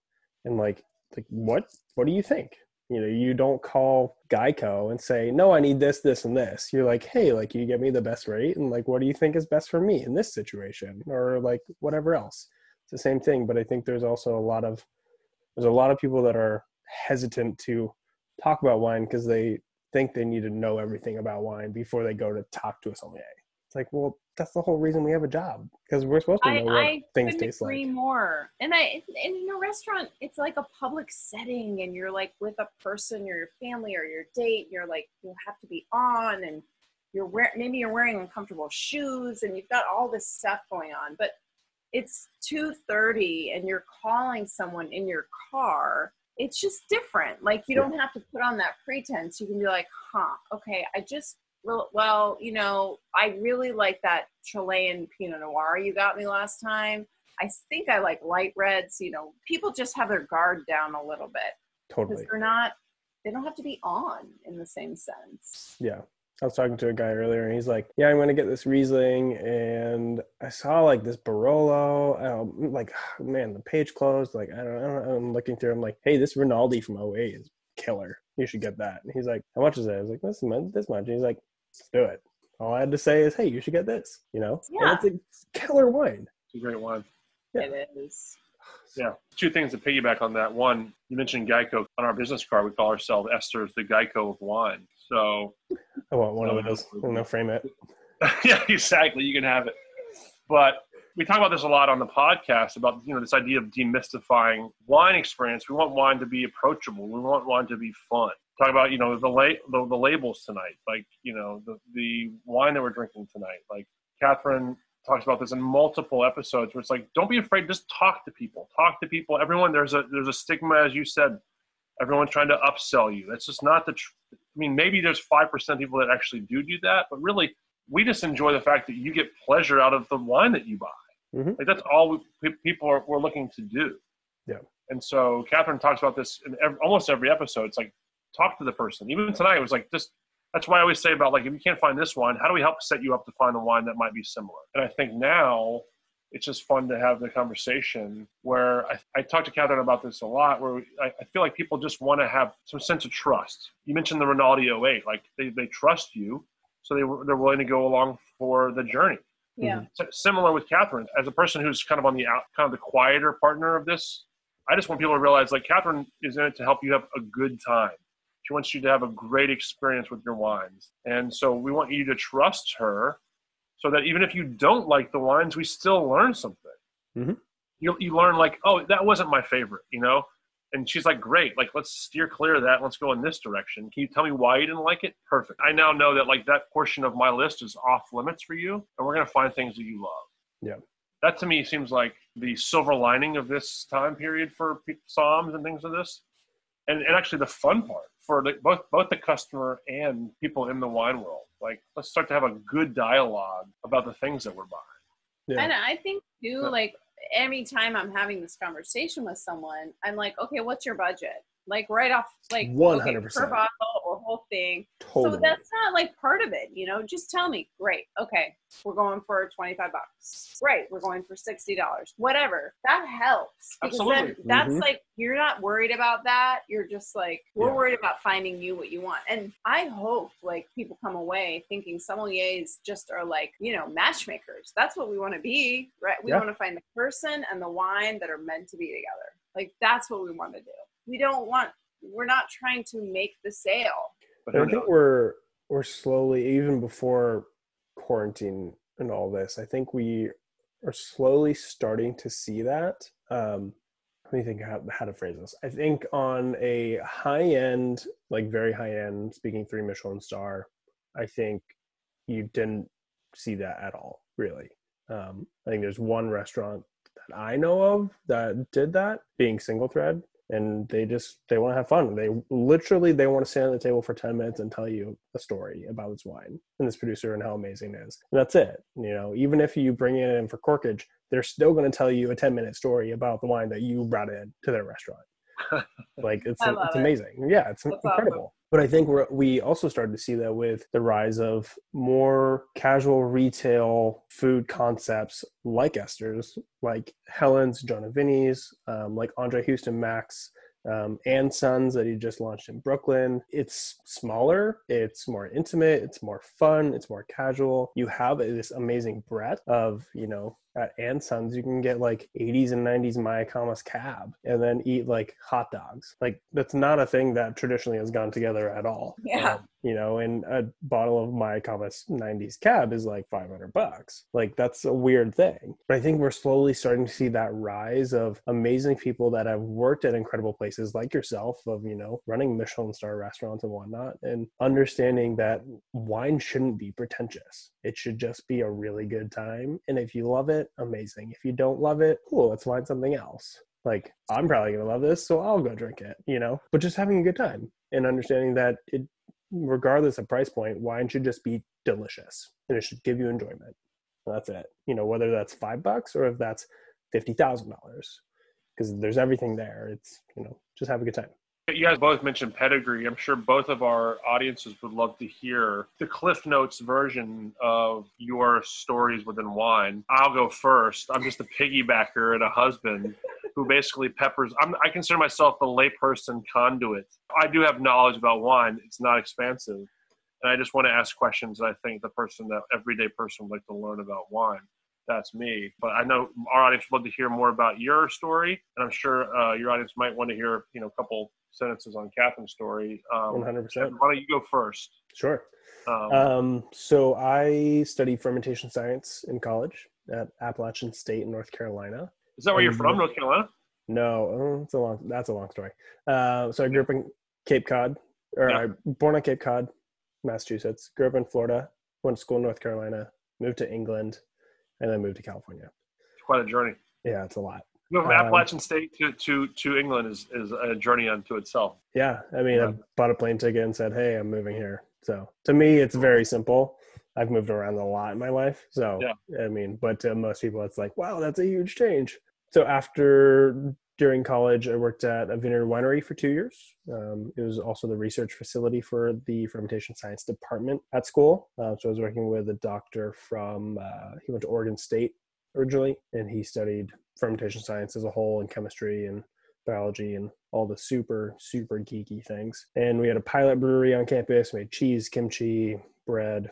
and like, like what, what do you think? You know, you don't call Geico and say, no, I need this, this, and this. You're like, hey, like, you get me the best rate, and like, what do you think is best for me in this situation, or like whatever else. It's the same thing, but I think there's also a lot of there's a lot of people that are hesitant to talk about wine because they think they need to know everything about wine before they go to talk to a sommelier. It's like, well, that's the whole reason we have a job because we're supposed to know I, what I things taste agree like. more. And I, and in a restaurant, it's like a public setting, and you're like with a person, or your family, or your date. And you're like, you have to be on, and you're wearing maybe you're wearing uncomfortable shoes, and you've got all this stuff going on. But it's two thirty, and you're calling someone in your car. It's just different. Like you Yeah. don't have to put on that pretense. You can be like, huh, okay, I just well, well, you know, I really like that Chilean Pinot Noir you got me last time. I think I like light reds. You know, people just have their guard down a little bit Totally. they're not. They don't have to be on in the same sense. Yeah. I was talking to a guy earlier and he's like, Yeah, I'm going to get this Riesling. And I saw like this Barolo. Um, like, man, the page closed. Like, I don't, I don't know. I'm looking through. I'm like, Hey, this Rinaldi from 08 is killer. You should get that. And he's like, How much is it? I was like, This much. This much. And he's like, do it. All I had to say is, Hey, you should get this. You know? Yeah. And it's a killer wine. It's a great wine. Yeah. It is. Yeah. Two things to piggyback on that. One, you mentioned Geico. On our business card, we call ourselves Esters the Geico of wine. So, I want one No, of those. I'm going to frame it. yeah, exactly. You can have it. But we talk about this a lot on the podcast about you know this idea of demystifying wine experience. We want wine to be approachable. We want wine to be fun. Talk about you know the la- the, the labels tonight, like you know the the wine that we're drinking tonight. Like Kathryn talks about this in multiple episodes, where it's like don't be afraid, just talk to people. Talk to people. Everyone there's a there's a stigma, as you said. Everyone's trying to upsell you. That's just not the. Tr- I mean, maybe there's five percent people that actually do do that, but really, we just enjoy the fact that you get pleasure out of the wine that you buy. Mhm. Like that's all we, people are we're looking to do. Yeah. And so Kathryn talks about this in ev almost every episode. It's like talk to the person. Even tonight, it was like just. That's why I always say about like if you can't find this wine, how do we help set you up to find a wine that might be similar? And I think now it's just fun to have the conversation where I, I talk to Kathryn about this a lot where I, I feel like people just want to have some sense of trust. You mentioned the Rinaldi 08, like they, they trust you, so they, they're willing to go along for the journey. Yeah. Mm-hmm. S- similar with Kathryn, as a person who's kind of on the out, kind of the quieter partner of this, I just want people to realize like Kathryn is in it to help you have a good time. She wants you to have a great experience with your wines. And so we want you to trust her so that even if you don't like the wines, we still learn something. Mhm. You, you learn like, oh, that wasn't my favorite, you know? And she's like, great, like let's steer clear of that. Let's go in this direction. Can you tell me why you didn't like it? Perfect. I now know that like that portion of my list is off limits for you, and we're gonna find things that you love. Yeah. That to me seems like the silver lining of this time period for Somms and things of this, and, and actually the fun part for the, both both the customer and people in the wine world. Like, let's start to have a good dialogue about the things that we're buying. Yeah. And I think too, Yeah. like anytime I'm having this conversation with someone, I'm like, okay, what's your budget? Like right off, like 100%. per bottle or whole thing. Totally. So that's not like part of it, you know. Just tell me, great, okay, we're going for twenty five bucks. Right, we're going for sixty dollars. Whatever. That helps because then Absolutely. that's Mhm. like you're not worried about that. You're just like we're Yeah. worried about finding you what you want. And I hope like people come away thinking sommeliers just are like you know matchmakers. That's what we want to be, right? We Yeah. want to find the person and the wine that are meant to be together. Like that's what we want to do. We don't want. We're not trying to make the sale. But I think we're we're slowly, even before quarantine and all this, I think we are slowly starting to see that. Um, let me think how, how to phrase this. I think on a high end, like very high end, speaking three Michelin star, I think you didn't see that at all, really. Um, I think there's one restaurant that I know of that did that, being SingleThread. And they just they want to have fun. They literally they want to stand at the table for 10 minutes and tell you a story about this wine and this producer and how amazing it is. And that's it you know? Even if you bring it in for corkage they're still going to tell you a 10 minute story about the wine that you brought in to their restaurant. Like it's it's it. amazing. Yeah it's That's incredible but i think we're, we also started to see that with the rise of more casual retail food concepts like esters like helen's jonah vinny's um, like andre hueston mack's um, and Sons that he just launched in Brooklyn. It's smaller, it's more intimate, it's more fun, it's more casual. You have this amazing breadth of, you know, at and Sons, you can get like 80s and 90s Mayacamas cab and then eat like hot dogs. Like that's not a thing that traditionally has gone together at all. Yeah. Um, you know, and a bottle of Mayacamas 90s cab is like 500 bucks. Like that's a weird thing. But I think we're slowly starting to see that rise of amazing people that have worked at incredible places like yourself of, you know, running Michelin star restaurants and whatnot and understanding that wine shouldn't be pretentious. It should just be a really good time. And if you love it, amazing. If you don't love it, cool, let's find something else. Like, I'm probably going to love this, so I'll go drink it, you know? But just having a good time and understanding that it, regardless of price point, wine should just be delicious and it should give you enjoyment. That's it. You know, whether that's five bucks or if that's $50,000, because there's everything there. It's, you know, just have a good time. You guys both mentioned pedigree. I'm sure both of our audiences would love to hear the Cliff Notes version of your stories within wine. I'll go first. I'm just a piggybacker and a husband who basically peppers. I'm, I consider myself a layperson conduit. I do have knowledge about wine. It's not expansive, and I just want to ask questions that I think the person, that everyday person, would like to learn about wine. That's me. But I know our audience would love to hear more about your story, and I'm sure uh, your audience might want to hear, you know, a couple sentences on Kathryn's story. Um, 100%. Why don't you go first? Sure. Um, Um, so I studied fermentation science in college at Appalachian State in North Carolina. is that where you're from, North Carolina? No, it's a long. That's a long story. Uh, so I grew up in Cape Cod, or Yeah. I born on Cape Cod, Massachusetts. Grew up in Florida. Went to school in North Carolina. Moved to England, and then moved to California. It's quite a journey. Yeah, it's a lot. Know, from Um, Appalachian State to, to, to England is, is a journey unto itself. Yeah, I mean, I bought a plane ticket and said, "Hey, I'm moving here." So to me, it's very simple. I've moved around a lot in my life, so yeah. I mean, but to most people, it's like, "Wow, that's a huge change." So after during college, I worked at a vineyard winery for two years. Um, it was also the research facility for the fermentation science department at school. Uh, so I was working with a doctor from uh, he went to Oregon State originally, and he studied fermentation science as a whole and chemistry and biology and all the super super geeky things. And we had a pilot brewery on campus. Made cheese kimchi bread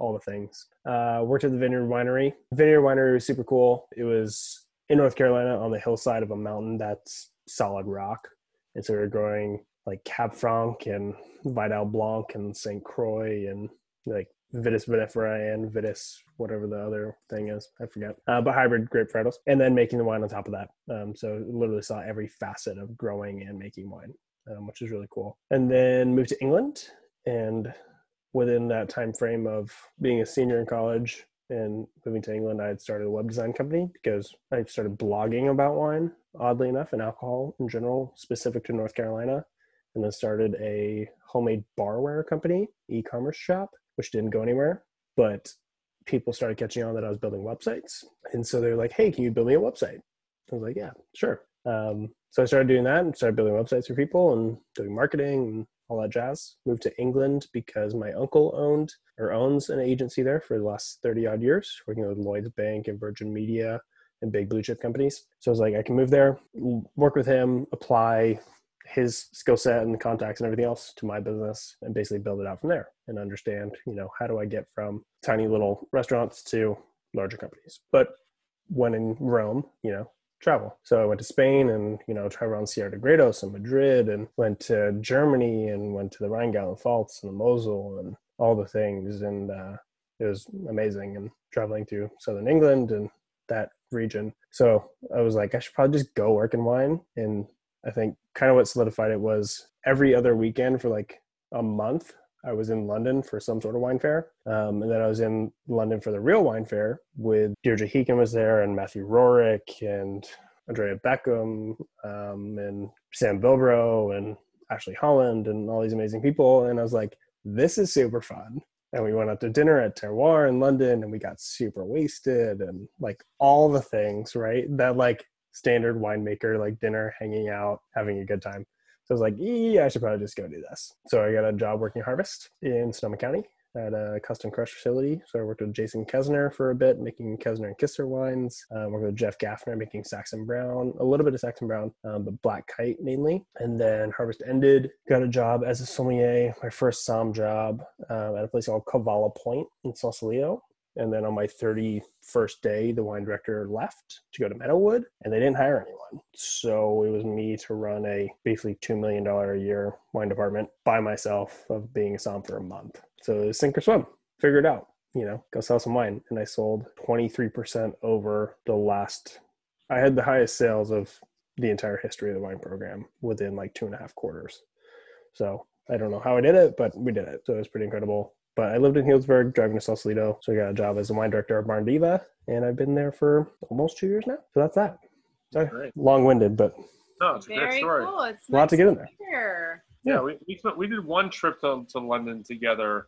all the things. Uh, worked at the vineyard winery. Vineyard winery was super cool. It was in north carolina on the hillside of a mountain that's solid rock. And so we were growing like cab franc and vidal blanc and st croix and like vitis vinifera and vitis whatever the other thing is. I forget. Uh, but hybrid grape varietals and then making the wine on top of that. Um, so literally saw every facet of growing and making wine um, which is really cool. And then moved to england and within that time frame of being a senior in college and moving to england i had started a web design company because i started blogging about wine oddly enough and alcohol in general specific to north carolina. And then started a homemade barware company e-commerce shop which didn't go anywhere but people started catching on that i was building websites. And so they were like hey can you build me a website? I was like yeah sure. Um, so i started doing that and started building websites for people and doing marketing and all that jazz. Moved to england because my uncle owned or owns an agency there for the last 30 odd years working with lloyds bank and virgin media and big blue chip companies. So i was like i can move there work with him apply his skill set and the contacts and everything else to my business and basically build it out from there and understand you know how do i get from tiny little restaurants to larger companies. But when in rome you know travel. So i went to spain and you know traveled around sierra de gredos and madrid and went to germany and went to the rheingau pfalz and the mosel and all the things. And uh, it was amazing. And traveling through southern england and that region. So i was like i should probably just go work in wine and I think kind of what solidified it was every other weekend for like a month. I was in London for some sort of wine fair, um, and then I was in London for the real wine fair with Deirdre Heekin was there and Matthew Rorick and Andrea Beckham um, and Sam Bilbro and Ashley Holland and all these amazing people. And I was like, this is super fun. And we went out to dinner at Terroir in London and we got super wasted and like all the things, right? That like standard winemaker, like dinner, hanging out, having a good time. So I was like, yeah, I should probably just go do this. So I got a job working Harvest in Sonoma County at a custom crush facility. So I worked with Jason Kesner for a bit, making Kesner and Kisser wines. Um, worked with Jeff Gaffner, making Saxon Brown, a little bit of Saxon Brown, um, but Black Kite mainly. And then Harvest ended, got a job as a sommelier, my first som job um, at a place called Cavallo Point in Sausalito. And then on my 31st day, the wine director left to go to Meadowood and they didn't hire anyone. So it was me to run a basically $2 million a year wine department by myself of being a som for a month. So it was sink or swim, figure it out, you know, go sell some wine. And I sold 23% over the last, I had the highest sales of the entire history of the wine program within like two and a half quarters. So I don't know how I did it, but we did it. So it was pretty incredible. But I lived in Healdsburg, driving to Sausalito. So I got a job as a wine director at Barn Diva, and I've been there for almost two years now. So that's that. Sorry, Great. long winded, but No, it's a great Very story. cool. It's A lot nice to get in there. hear. Yeah, we, we spent- we did one trip to, to London together.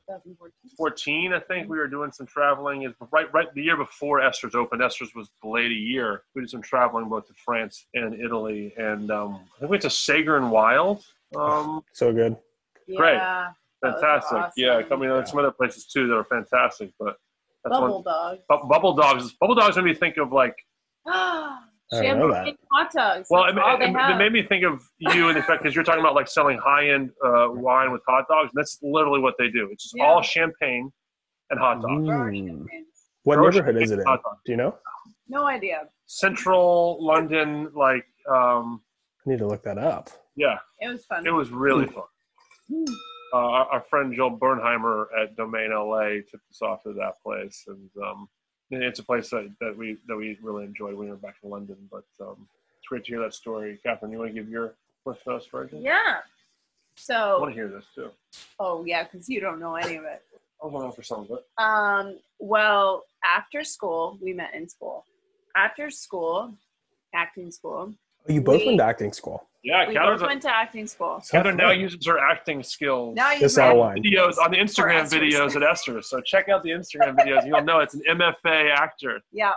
14, I think we were doing some traveling. Is right, right the year before Esters opened. Esters was delayed a year. We did some traveling both to France and Italy, and um, I think we went to Sager and Wilde. Um, so good. Great. Yeah. That was fantastic. awesome. Yeah, I mean, there's some other places too that are fantastic, but that's Bubble one. dog. Bu- Bubble dogs. Bubble dogs made me think of like. I don't know that. Champagne hot dogs. Well, it, it, it made me think of you and the fact because you're talking about like selling high end uh, wine with hot dogs. And that's literally what they do. It's just Yeah. all champagne and hot dogs. Mm. What Grower neighborhood is it in? Do you know? No idea. Central London, like um, I need to look that up. yeah, It was fun. it was really fun. Hmm. Uh, our, our friend Jill Bernheimer at Domaine LA took us off to that place, and um, it's a place that, that we that we really enjoyed when we were back in London. But um, it's great to hear that story, Kathryn. You want to give your Cliff Notes version? Yeah. So I want to hear this too. oh yeah, because you don't know any of it. I want to know for some of it. Um, well, after school, we met in school. After school, acting school. Oh, you both We- went to acting school. Yeah, We Kathryn's both a, went to acting school. Kathryn now uses her acting skills. Now you Just out videos on the Instagram videos at Esther. So check out the Instagram videos. You'll know it's an MFA actor. Yeah,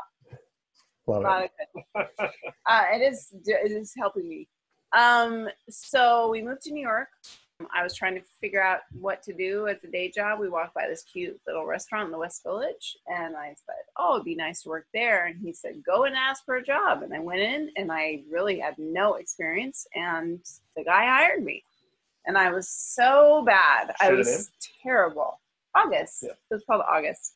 Love a lot it. of good. Uh, it is. It is helping me. Um, so we moved to New York. I was trying to figure out what to do as a day job. We walked by this cute little restaurant in the West Village, and I said, "Oh, it'd be nice to work there." And he said, "Go and ask for a job." And I went in, and I really had no experience, and the guy hired me, and I was so bad. I was terrible. August. Yeah. It was called August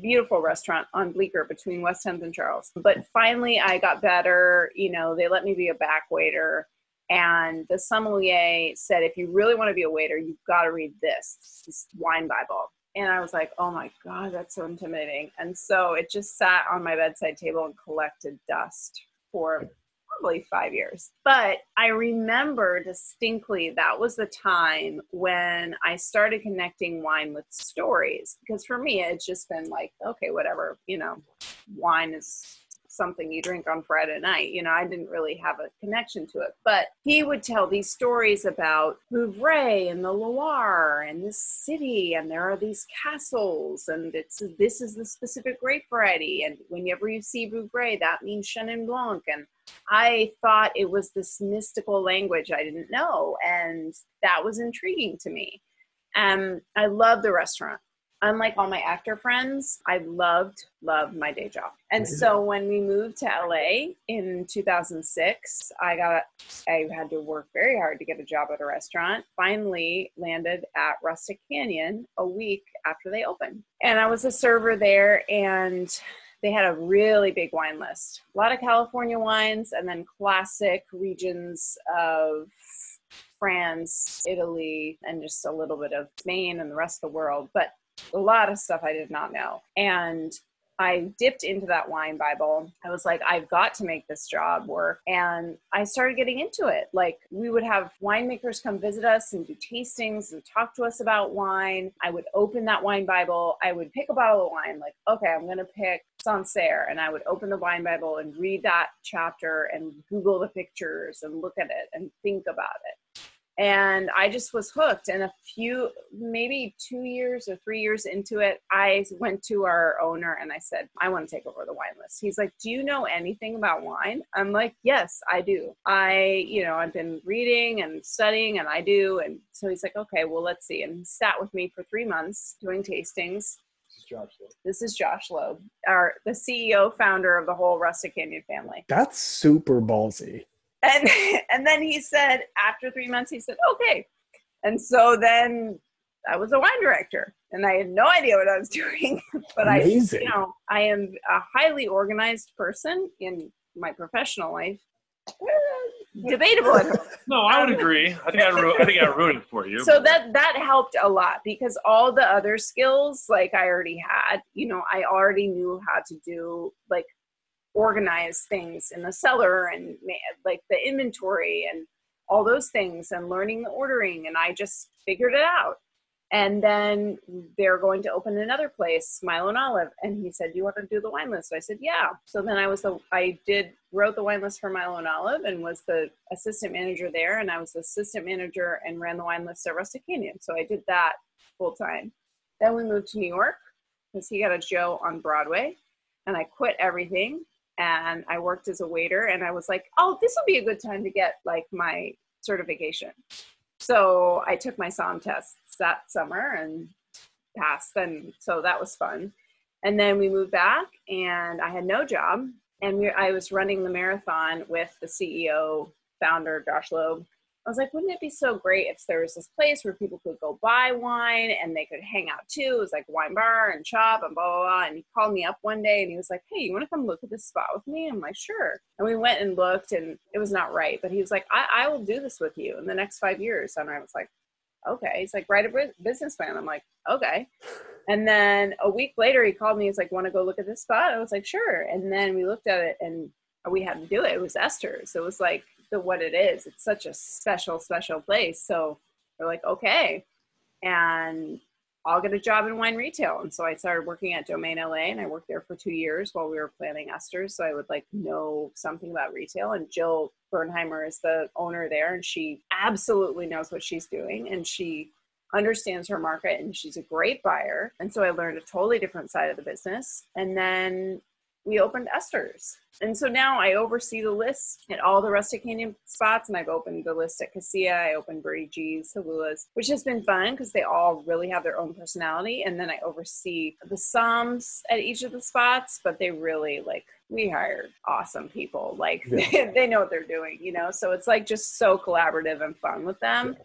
beautiful restaurant on Bleecker between West 10th and Charles. But finally, I got better. You know, they let me be a back waiter. And the sommelier said, if you really want to be a waiter, you've got to read this, this wine Bible. And I was like, oh my God, that's so intimidating. And so it just sat on my bedside table and collected dust for probably five years. But I remember distinctly that was the time when I started connecting wine with stories. Because for me, it's just been like, okay, whatever, you know, wine is something you drink on Friday night. You know, I didn't really have a connection to it. But he would tell these stories about Vouvray and the Loire and this city, and there are these castles, and it's this is the specific grape variety. And whenever you see Vouvray, that means Chenin Blanc. And I thought it was this mystical language I didn't know, and that was intriguing to me. Um, I love the restaurant. Unlike all my actor friends, I loved, loved my day job. And so when we moved to LA in 2006, I got, I had to work very hard to get a job at a restaurant. Finally landed at Rustic Canyon a week after they opened. And I was a server there and they had a really big wine list. A lot of California wines and then classic regions of France, Italy, and just a little bit of Spain and the rest of the world. But a lot of stuff I did not know. And I dipped into that wine Bible. I was like, I've got to make this job work. And I started getting into it. Like, we would have winemakers come visit us and do tastings and talk to us about wine. I would open that wine Bible. I would pick a bottle of wine, like, okay, I'm going to pick Sancerre, and I would open the wine Bible and read that chapter and Google the pictures and look at it and think about it and I just was hooked. And a few, maybe two years or three years into it, I went to our owner and I said, I want to take over the wine list. He's like, Do you know anything about wine? I'm like, Yes, I do. I, you know, I've been reading and studying and I do. And so he's like, Okay, well, let's see. And he sat with me for three months doing tastings. This is Josh. Loeb. This is Josh Loeb, our the CEO founder of the whole Rustic Canyon family That's super ballsy. And and then he said after three months he said okay and so then i was a wine director and i had no idea what i was doing but Amazing. i you know i am a highly organized person in my professional life debatable No, I would agree. I think I, ru- I think I ruined it for you. so that that helped a lot because all the other skills like i already had you know i already knew how to do like organize things in the cellar and like the inventory and all those things and learning the ordering and i just figured it out. And then they're going to open another place milo and olive and he said you want to do the wine list? I said yeah. So then i was the i did wrote the wine list for milo and olive and was the assistant manager there and i was the assistant manager and ran the wine list at rustic canyon. So i did that full time. Then we moved to new york because he got a show on broadway and i quit everything and I worked as a waiter and I was like, oh, this will be a good time to get like my certification. So I took my SOM tests that summer and passed and so that was fun. And then we moved back and I had no job and we, I was running the marathon with the CEO founder Josh Loeb I was like, wouldn't it be so great if there was this place where people could go buy wine and they could hang out too? It was like wine bar and shop and blah, blah, blah. And he called me up one day and he was like, hey, you want to come look at this spot with me? I'm like, sure. And we went and looked and it was not right. But he was like, I, I will do this with you in the next five years. And I was like, okay. He's like, write a business plan. I'm like, okay. And then a week later, he called me. He's like, want to go look at this spot? I was like, sure. And then we looked at it and we had to do it. It was Esters. So it was like the what it is. It's such a special, special place. So we're like, okay. And I'll get a job in wine retail. And so I started working at Domaine LA and I worked there for two years while we were planning Esters. So I would like know something about retail. And Jill Bernheimer is the owner there and she absolutely knows what she's doing. And she understands her market and she's a great buyer. And so I learned a totally different side of the business. And then we opened Esters. And so now I oversee the list at all the Rustic Canyon spots, and I've opened the list at Cassia. I opened Birdie G's, Tallula's, which has been fun because they all really have their own personality. And then I oversee the Somms at each of the spots, but they really like we hired awesome people. Like Yeah. they know what they're doing, you know. So it's like just so collaborative and fun with them.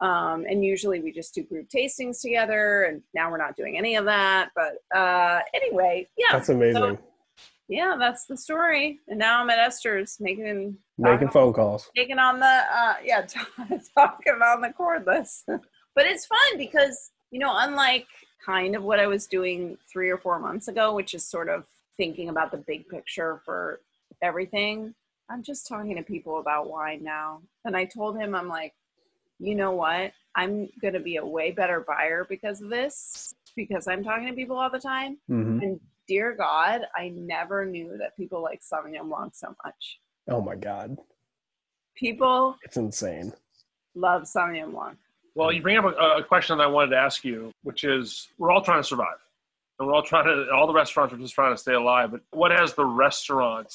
Um, and usually we just do group tastings together, and now we're not doing any of that. But uh, anyway, yeah, That's amazing. So, yeah, that's the story. And now I'm at Esters making Making phone calls. taking on the uh, yeah talking on the cordless. but it's fun because you know, unlike kind of what I was doing three or four months ago, which is sort of thinking about the big picture for everything. I'm just talking to people about wine now. And I told him, I'm like, you know what? I'm going to be a way better buyer because of this, because I'm talking to people all the time. hmm And dear God, I never knew that people like Sauvignon Blanc so much. Oh my God. People It's insane. love Sauvignon Blanc. Well, you bring up a, a question that I wanted to ask you, which is we're all trying to survive. And we're all trying to, all the restaurants are just trying to stay alive. But what has the restaurant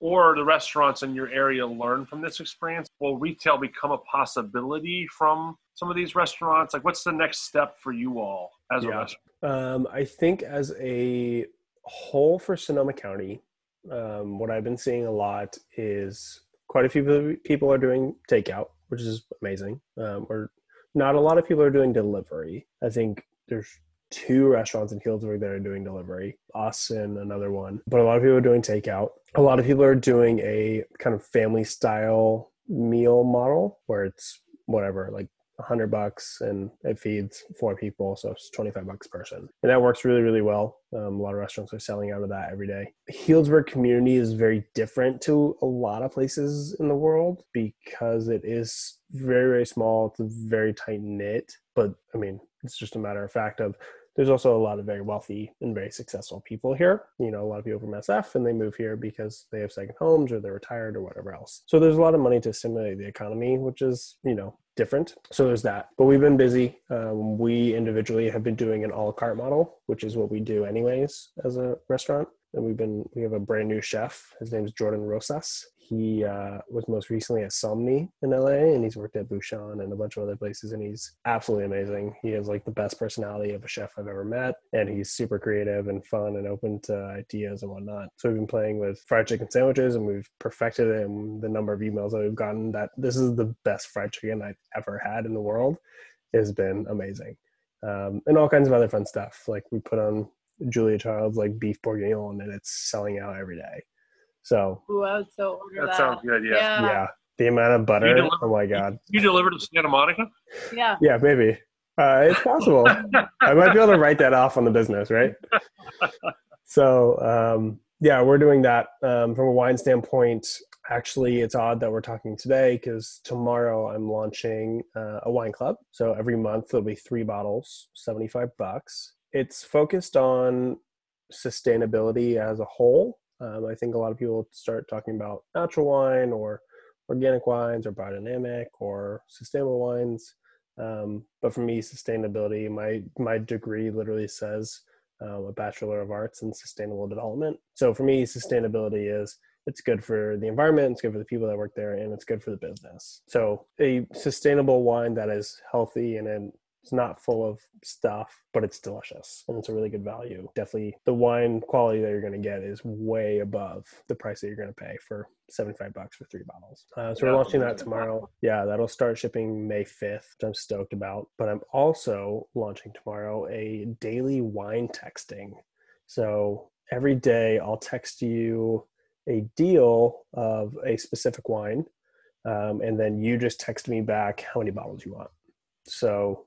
or the restaurants in your area learned from this experience? Will retail become a possibility from some of these restaurants? Like, what's the next step for you all as a restaurant? Um, I think as a whole for Sonoma County, um, what I've been seeing a lot is quite a few people- are doing takeout, which is amazing. Um, or not a lot of people are doing delivery. I think there's two restaurants in Healdsburg that are doing delivery, us and another one. But a lot of people are doing takeout. A lot of people are doing a kind of family style meal model where it's whatever, like a hundred bucks and it feeds four people, so it's twenty five bucks a person, and that works really really well. Um, a lot of restaurants are selling out of that every day. Healdsburg community is very different to a lot of places in the world because it is very very small. It's a very tight knit, but I mean it's just a matter of fact of there's also a lot of very wealthy and very successful people here. You know, a lot of people from SF and they move here because they have second homes or they're retired or whatever else. So there's a lot of money to stimulate the economy, which is, you know, different. So there's that. But we've been busy. Um, we individually have been doing an a la carte model, which is what we do anyways as a restaurant and we've been we have a brand new chef his name is jordan rosas he uh, was most recently at Somni in LA, and he's worked at Bouchon and a bunch of other places, and he's absolutely amazing. He has like the best personality of a chef I've ever met, and he's super creative and fun and open to ideas and whatnot. So we've been playing with fried chicken sandwiches, and we've perfected it. And the number of emails that we've gotten that this is the best fried chicken I've ever had in the world has been amazing. Um, and all kinds of other fun stuff. Like we put on Julia Child's like beef bourguignon and it's selling out every day. So Ooh, I would so order that. That sounds good. Yeah. Yeah. yeah, the amount of butter. deliver- oh my god. You delivered to Santa Monica? Yeah. Yeah, maybe. Uh, it's possible. I might be able to write that off on the business, right? So um, yeah, we're doing that um, from a wine standpoint. Actually, it's odd that we're talking today because tomorrow I'm launching uh, a wine club. So every month there'll be three bottles, seventy-five bucks. It's focused on sustainability as a whole. Um, I think a lot of people start talking about natural wine or organic wines or biodynamic or sustainable wines. Um, but for me, sustainability, my my degree literally says um, a bachelor of arts in sustainable development. So for me, sustainability is it's good for the environment, it's good for the people that work there, and it's good for the business. So a sustainable wine that is healthy and it's not full of stuff, but it's delicious and it's a really good value. Definitely the wine quality that you're going to get is way above the price that you're going to pay for 75 bucks for three bottles. Uh, so we're launching that tomorrow. Yeah, that'll start shipping May 5th, which I'm stoked about. But I'm also launching tomorrow a daily wine texting. So every day I'll text you a deal of a specific wine. Um, and then you just text me back how many bottles you want. So,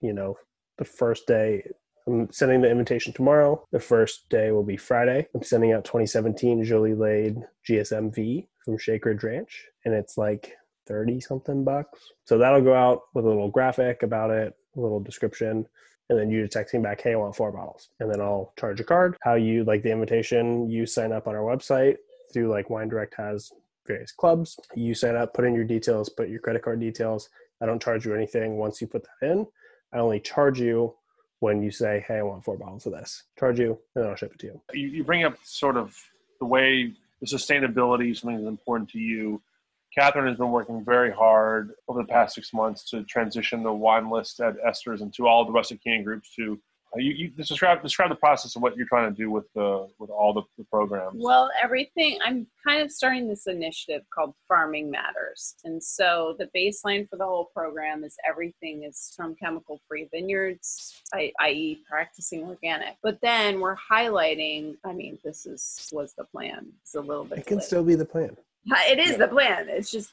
you know, the first day, I'm sending the invitation tomorrow. The first day will be Friday. I'm sending out 2017 Jolie-Laide GSMV from Shake Ridge Ranch, and it's like 30 something bucks. So that'll go out with a little graphic about it, a little description, and then you just text me back, hey, I want four bottles. And then I'll charge a card. How you like the invitation, you sign up on our website through like Wine Direct has various clubs. You sign up, put in your details, put your credit card details. I don't charge you anything once you put that in. I only charge you when you say, hey, I want four bottles of this. Charge you, and I'll ship it to you. You, you bring up sort of the way the sustainability something that's important to you. Kathryn has been working very hard over the past six months to transition the wine list at Esters and to all the Rustic Canyon groups to Uh, you, you describe describe the process of what you're trying to do with the with all the, the programs. Well, everything, I'm kind of starting this initiative called Farming Matters. And so the baseline for the whole program is everything is from chemical free vineyards, i- i.e., practicing organic. But then we're highlighting, I mean, this is was the plan. It's a little bit It can delayed. still be the plan. It is the plan. It's just,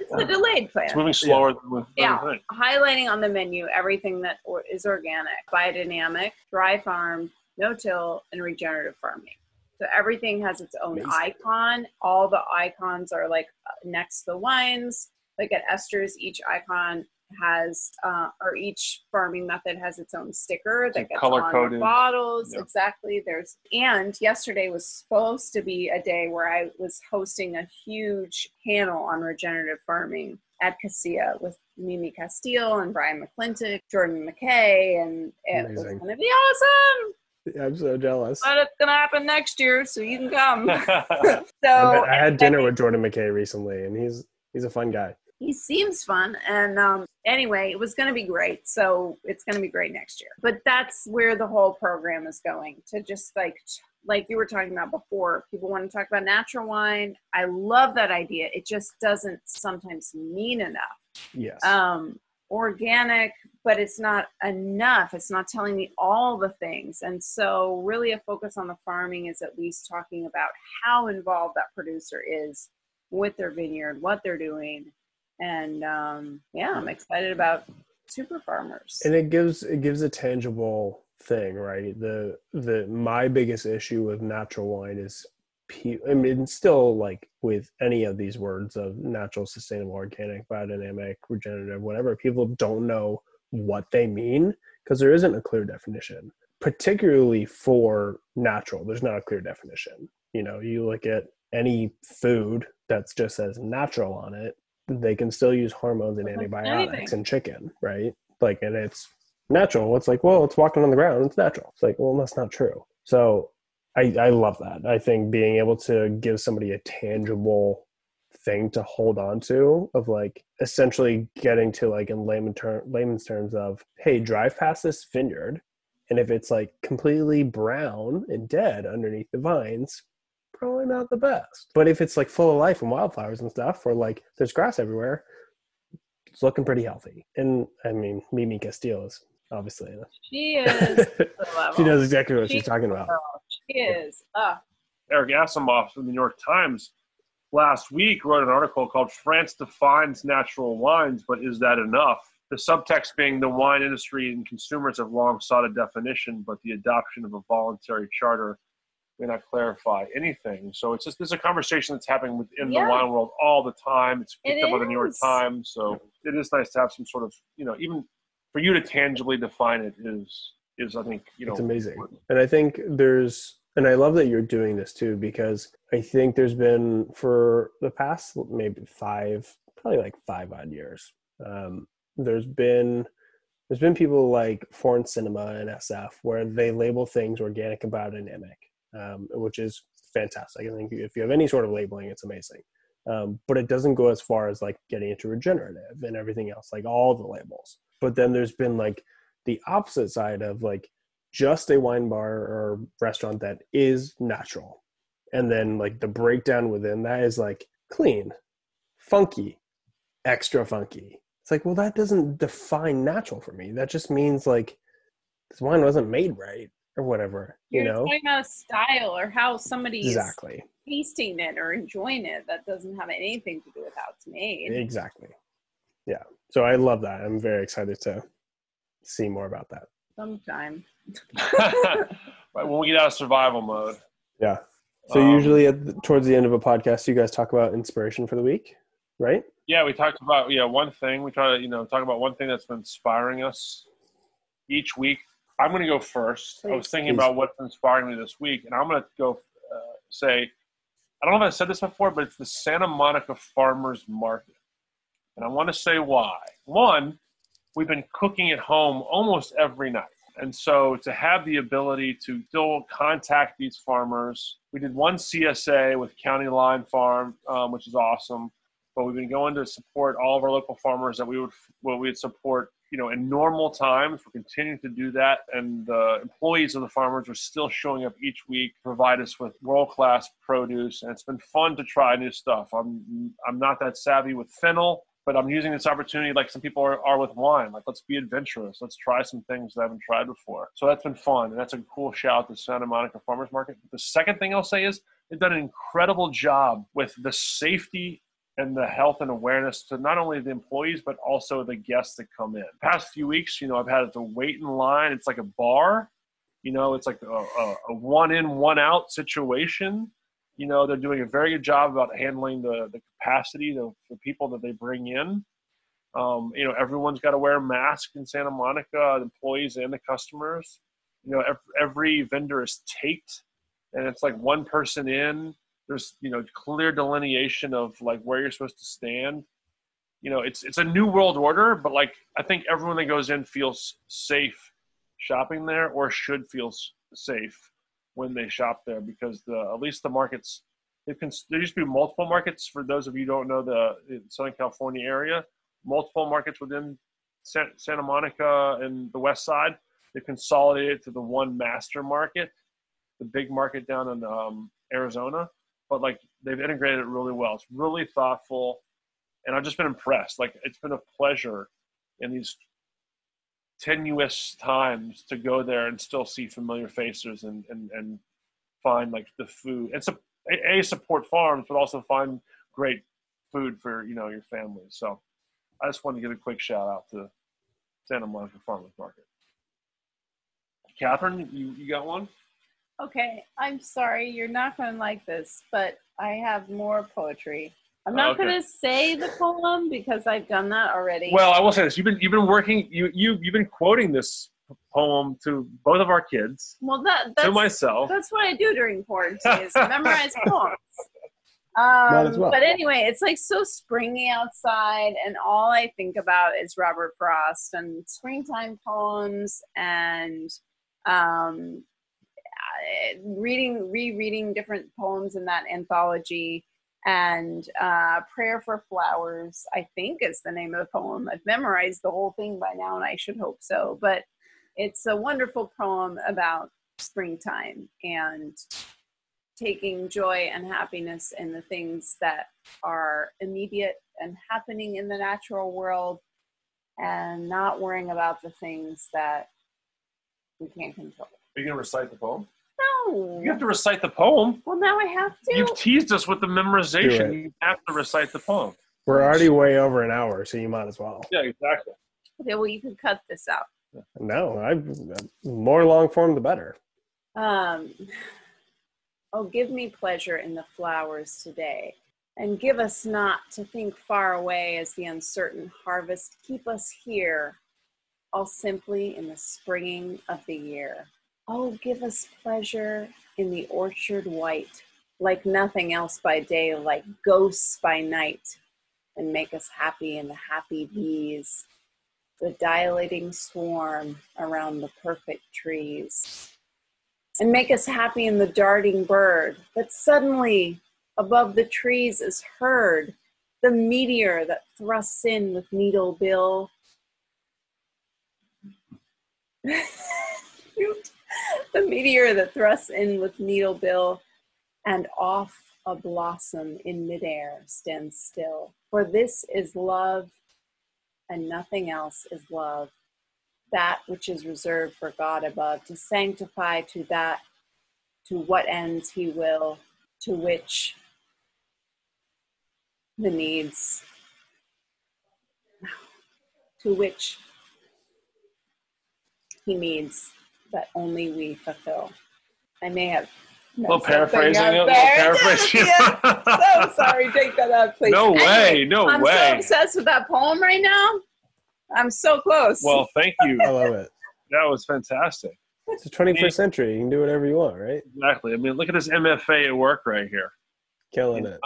it's the delayed plan it's moving slower Yeah. everything. highlighting on the menu everything that or, is organic, biodynamic, dry farm, no-till, and regenerative farming. So everything has its own Amazing. icon. All the icons are like uh, next to the wines. Like at Esters, each icon has, uh, or each farming method has its own sticker that Like gets on the bottles. Yeah. Exactly. There's and yesterday was supposed to be a day where I was hosting a huge panel on regenerative farming at Cassia with Mimi Casteel and Brian McClintock, Jordan Mackay, and it was going to be awesome. I'm so jealous. But it's going to happen next year, so you can come. So I had dinner with Jordan Mackay recently, and he's he's a fun guy. He seems fun and um, anyway it was going to be great so it's going to be great next year but that's where the whole program is going to just like like you were talking about before people want to talk about natural wine i love that idea it just doesn't sometimes mean enough Yes. um, organic, but it's not enough. It's not telling me all the things. And so, really, a focus on the farming is at least talking about how involved that producer is with their vineyard, what they're doing. And um, yeah, I'm excited about super farmers. and it gives it gives a tangible thing right the the my biggest issue with natural wine is i mean still like with any of these words of natural sustainable organic biodynamic regenerative whatever people don't know what they mean because there isn't a clear definition, particularly for natural. There's not a clear definition. You know, you look at any food that's just says natural on it, they can still use hormones and antibiotics anything. in chicken, right? Like, and it's natural. It's like, well, it's walking on the ground. It's natural. It's like, well, that's not true. So I, I love that. I think being able to give somebody a tangible thing to hold on to of like essentially getting to like in layman ter- layman's terms of hey drive past this vineyard and if it's like completely brown and dead underneath the vines probably not the best but if it's like full of life and wildflowers and stuff or like there's grass everywhere it's looking pretty healthy and i mean mimi casteel is obviously She is. she knows exactly what she's talking about She is. Ah, Eric Asimov from the New York Times last week wrote an article called France Defines Natural Wines, but is that enough? The subtext being the wine industry and consumers have long sought a definition, but the adoption of a voluntary charter may not clarify anything. So it's just there's a conversation that's happening within Yeah. the wine world all the time. It's picked It up by the New York. Times. So it is nice to have some sort of, you know, even for you to tangibly define it is is I think, you know, it's amazing and i think there's and i love that you're doing this too because i think there's been for the past maybe five probably like five odd years um, there's been there's been people like foreign cinema and sf where they label things organic and biodynamic um, which is fantastic. I think if you have any sort of labeling it's amazing. Um, but it doesn't go as far as like getting into regenerative and everything else like all the labels. But then there's been like the opposite side of like just a wine bar or restaurant that is natural. And then like the breakdown within that is like clean funky extra funky. It's like well that doesn't define natural for me. That just means like this wine wasn't made right or whatever you you're know talking about style or how somebody exactly tasting it or enjoying it. That doesn't have anything to do with how it's made. exactly yeah so i love that i'm very excited to see more about that Sometime. right, when we get out of survival mode. yeah so Um, usually at the, towards the end of a podcast you guys talk about inspiration for the week right Yeah, we talked about yeah one thing. We try to you know talk about one thing that's been inspiring us each week. I'm going to go first. I was thinking Please. about what's inspiring me this week, and I'm going to go uh, say I don't know if I said this before, but it's the Santa Monica Farmers Market, and I want to say why. One, we've been cooking at home almost every night. And so to have the ability to still contact these farmers, we did one CSA with County Line Farm, um, which is awesome. But we've been going to support all of our local farmers that we would what we would support, you know, in normal times. We're continuing to do that, and the employees of the farmers are still showing up each week, to provide us with world class produce, and it's been fun to try new stuff. I'm I'm not that savvy with fennel, but I'm using this opportunity like some people are, are with wine. Like, let's be adventurous. Let's try some things that I haven't tried before. So that's been fun. And that's a cool shout to Santa Monica Farmers Market. The second thing I'll say is they've done an incredible job with the safety and the health and awareness to not only the employees, but also the guests that come in. Past few weeks, you know, I've had to wait in line. It's like a bar. You know, it's like a, a, a one in, one out situation you know they're doing a very good job about handling the, the capacity of the people that they bring in um, you know everyone's got to wear a mask in santa monica the employees and the customers you know every, every vendor is taped and it's like one person in there's you know clear delineation of like where you're supposed to stand. You know it's it's a new world order but like i think everyone that goes in feels safe shopping there or should feel safe when they shop there because the at least the markets it can there used to be multiple markets. For those of you don't know the, the Southern California area multiple markets within Santa Monica and the west side they consolidated to the one master market the big market down in um, Arizona but like they've integrated it really well. It's really thoughtful and I've just been impressed. Like it's been a pleasure in these tenuous times to go there and still see familiar faces and and, and find like the food and so a, support farms but also find great food for you know your family. So i just wanted to give a quick shout out to santa monica farmers market. Kathryn you, you got one Okay, I'm sorry, you're not going to like this, but I have more poetry. I'm not Okay. going to say the poem because I've done that already. well i will say this you've been you've been working you you you've been quoting this poem to both of our kids, Well, that to myself. that's what I do during quarantine is memorize poems. Might as Um, well. But anyway, it's like so springy outside, and all I think about is Robert Frost and springtime poems and um, reading, rereading different poems in that anthology. And uh, Prayer for Flowers, I think, is the name of the poem. I've memorized the whole thing by now, and I should hope so. But it's a wonderful poem about springtime and taking joy and happiness in the things that are immediate and happening in the natural world and not worrying about the things that we can't control. Are you gonna recite the poem? No. You have to recite the poem. Well, now I have to. You've teased us with the memorization. You have to recite the poem. We're already way over an hour, so you might as well. Yeah, exactly. okay, well, you can cut this out. No, I more long form the better. Um, oh, give me pleasure in the flowers today, and give us not to think far away as the uncertain harvest. Keep us here, all simply in the springing of the year. Oh, give us pleasure in the orchard white, like nothing else by day, like ghosts by night, and make us happy in the happy bees, the dilating swarm around the perfect trees and make us happy in the darting bird that suddenly above the trees is heard the meteor that thrusts in with needle bill Shoot. the meteor that thrusts in with needle bill and off a blossom in midair stands still. For this is love and nothing else is love. That which is reserved for God above, to sanctify to that, to what ends He will, to which the needs, to which He needs that only we fulfill. I may have. A little paraphrasing. up A little there. paraphrasing. Yeah, so sorry. Take that out, please. No Anyway, way. No way. I'm so obsessed with that poem right now. I'm so close. Well, thank you. I love it. That was fantastic. It's the 21st century. You can do whatever you want, right? Exactly. I mean, look at this MFA at work right here. Killing it.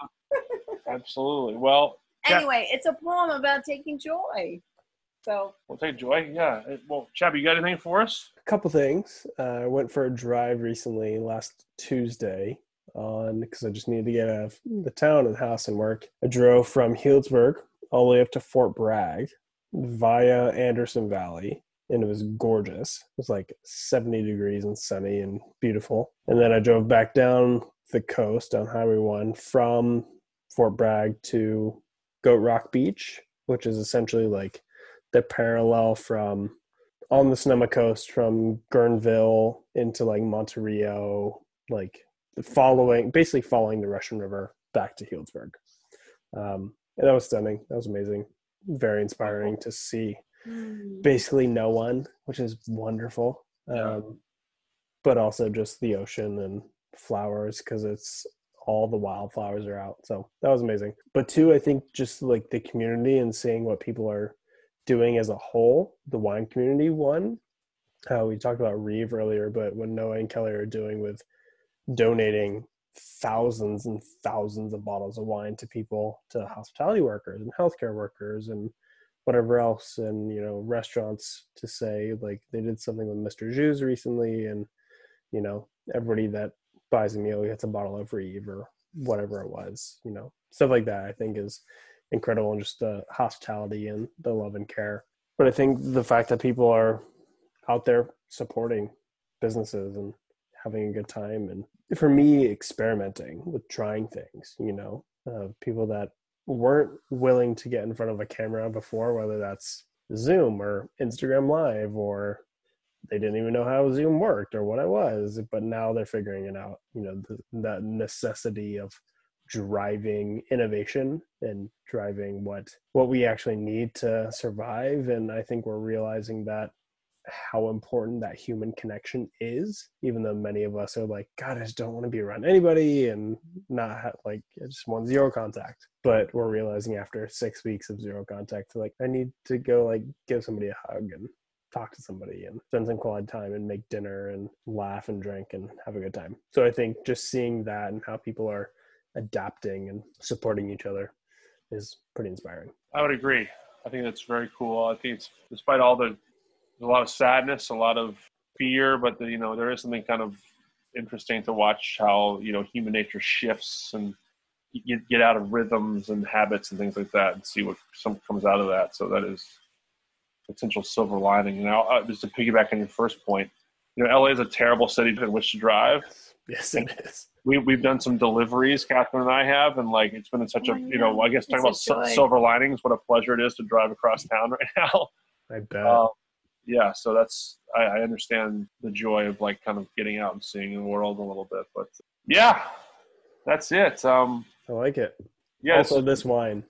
Absolutely. Well, yeah. anyway, it's a poem about taking joy. So we'll take joy. Yeah. It- Well, Chab, you got anything for us? A couple things. Uh, I went for a drive recently, last Tuesday, on because I just needed to get out of the town and house and work. I drove from Healdsburg all the way up to Fort Bragg via Anderson Valley, and it was gorgeous. It was like 70 degrees and sunny and beautiful. And then I drove back down the coast on Highway 1 from Fort Bragg to Goat Rock Beach, which is essentially like the parallel from on the Sonoma coast from Guerneville into like Monte Rio, like following basically following the Russian River back to Healdsburg. Um, and that was stunning. That was amazing. Very inspiring to see basically no one, which is wonderful. Um, but also just the ocean and flowers because it's all the wildflowers are out. So that was amazing. But two, I think just like the community and seeing what people are doing as a whole, the wine community one. Uh, we talked about Reeve earlier, but what Noah and Kelly are doing with donating thousands and thousands of bottles of wine to people, to hospitality workers and healthcare workers and whatever else, and you know restaurants to say like they did something with Mr. Jiu's recently, and you know everybody that buys a meal gets a bottle of Reeve or whatever it was, you know stuff like that. I think is incredible and just the hospitality and the love and care. But I think the fact that people are out there supporting businesses and having a good time and for me experimenting with trying things you know uh, people that weren't willing to get in front of a camera before whether that's zoom or instagram live or they didn't even know how zoom worked or what it was but now they're figuring it out you know the, that necessity of driving innovation and driving what what we actually need to survive and i think we're realizing that how important that human connection is even though many of us are like god i just don't want to be around anybody and not have, like i just want zero contact but we're realizing after six weeks of zero contact like i need to go like give somebody a hug and talk to somebody and spend some quality time and make dinner and laugh and drink and have a good time. So I think just seeing that and how people are adapting and supporting each other is pretty inspiring. I would agree. I think that's very cool. I think it's despite all the a lot of sadness, a lot of fear, but the, you know there is something kind of interesting to watch how you know human nature shifts and you get out of rhythms and habits and things like that, and see what some comes out of that. So that is potential silver lining. And now, uh, just to piggyback on your first point, you know, LA is a terrible city in which to drive. Yes, it is. We we've done some deliveries, Kathryn and I have, and like it's been in such Oh, a you know I guess talking It's about a sil- joy. silver linings, what a pleasure it is to drive across town right now. I bet. Uh, yeah, so that's I, I understand the joy of like kind of getting out and seeing the world a little bit, but yeah, that's it. Um, I like it. yeah, also, so- this wine,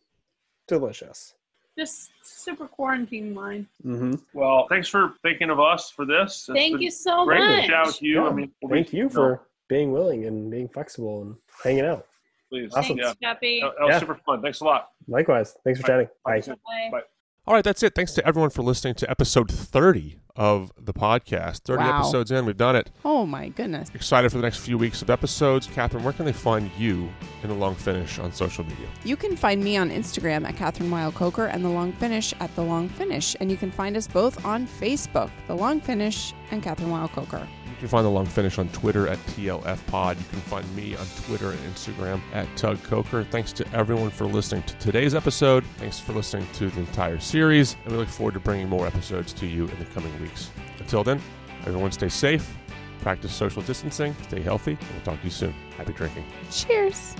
delicious. Just super quarantine wine. Mm-hmm. well, thanks for thinking of us for this. It's Thank you so Great much. to chat with you. I mean, we'll be- Thank you for being willing and being flexible and hanging out. please. Awesome. Yeah, Thanks, Guppy. that, that was Yeah. super fun. Thanks a lot. Likewise. Thanks for chatting. Bye. Bye. Bye. All right, that's it. Thanks to everyone for listening to episode 30 of the podcast. 30 Wow. episodes in, we've done it. Oh my goodness. Excited for the next few weeks of episodes. Kathryn, where can they find you in the long finish on social media? You can find me on Instagram at Kathryn Weil Coker and The Long Finish at The Long Finish. And you can find us both on Facebook, The Long Finish and Kathryn Weil Coker. You can find the long finish on Twitter at TLF Pod. You can find me on Twitter and Instagram at Tug Coker. Thanks to everyone for listening to today's episode. Thanks for listening to the entire series. And we look forward to bringing more episodes to you in the coming weeks. Until then, everyone stay safe, practice social distancing, stay healthy, and we'll talk to you soon. Happy drinking. Cheers.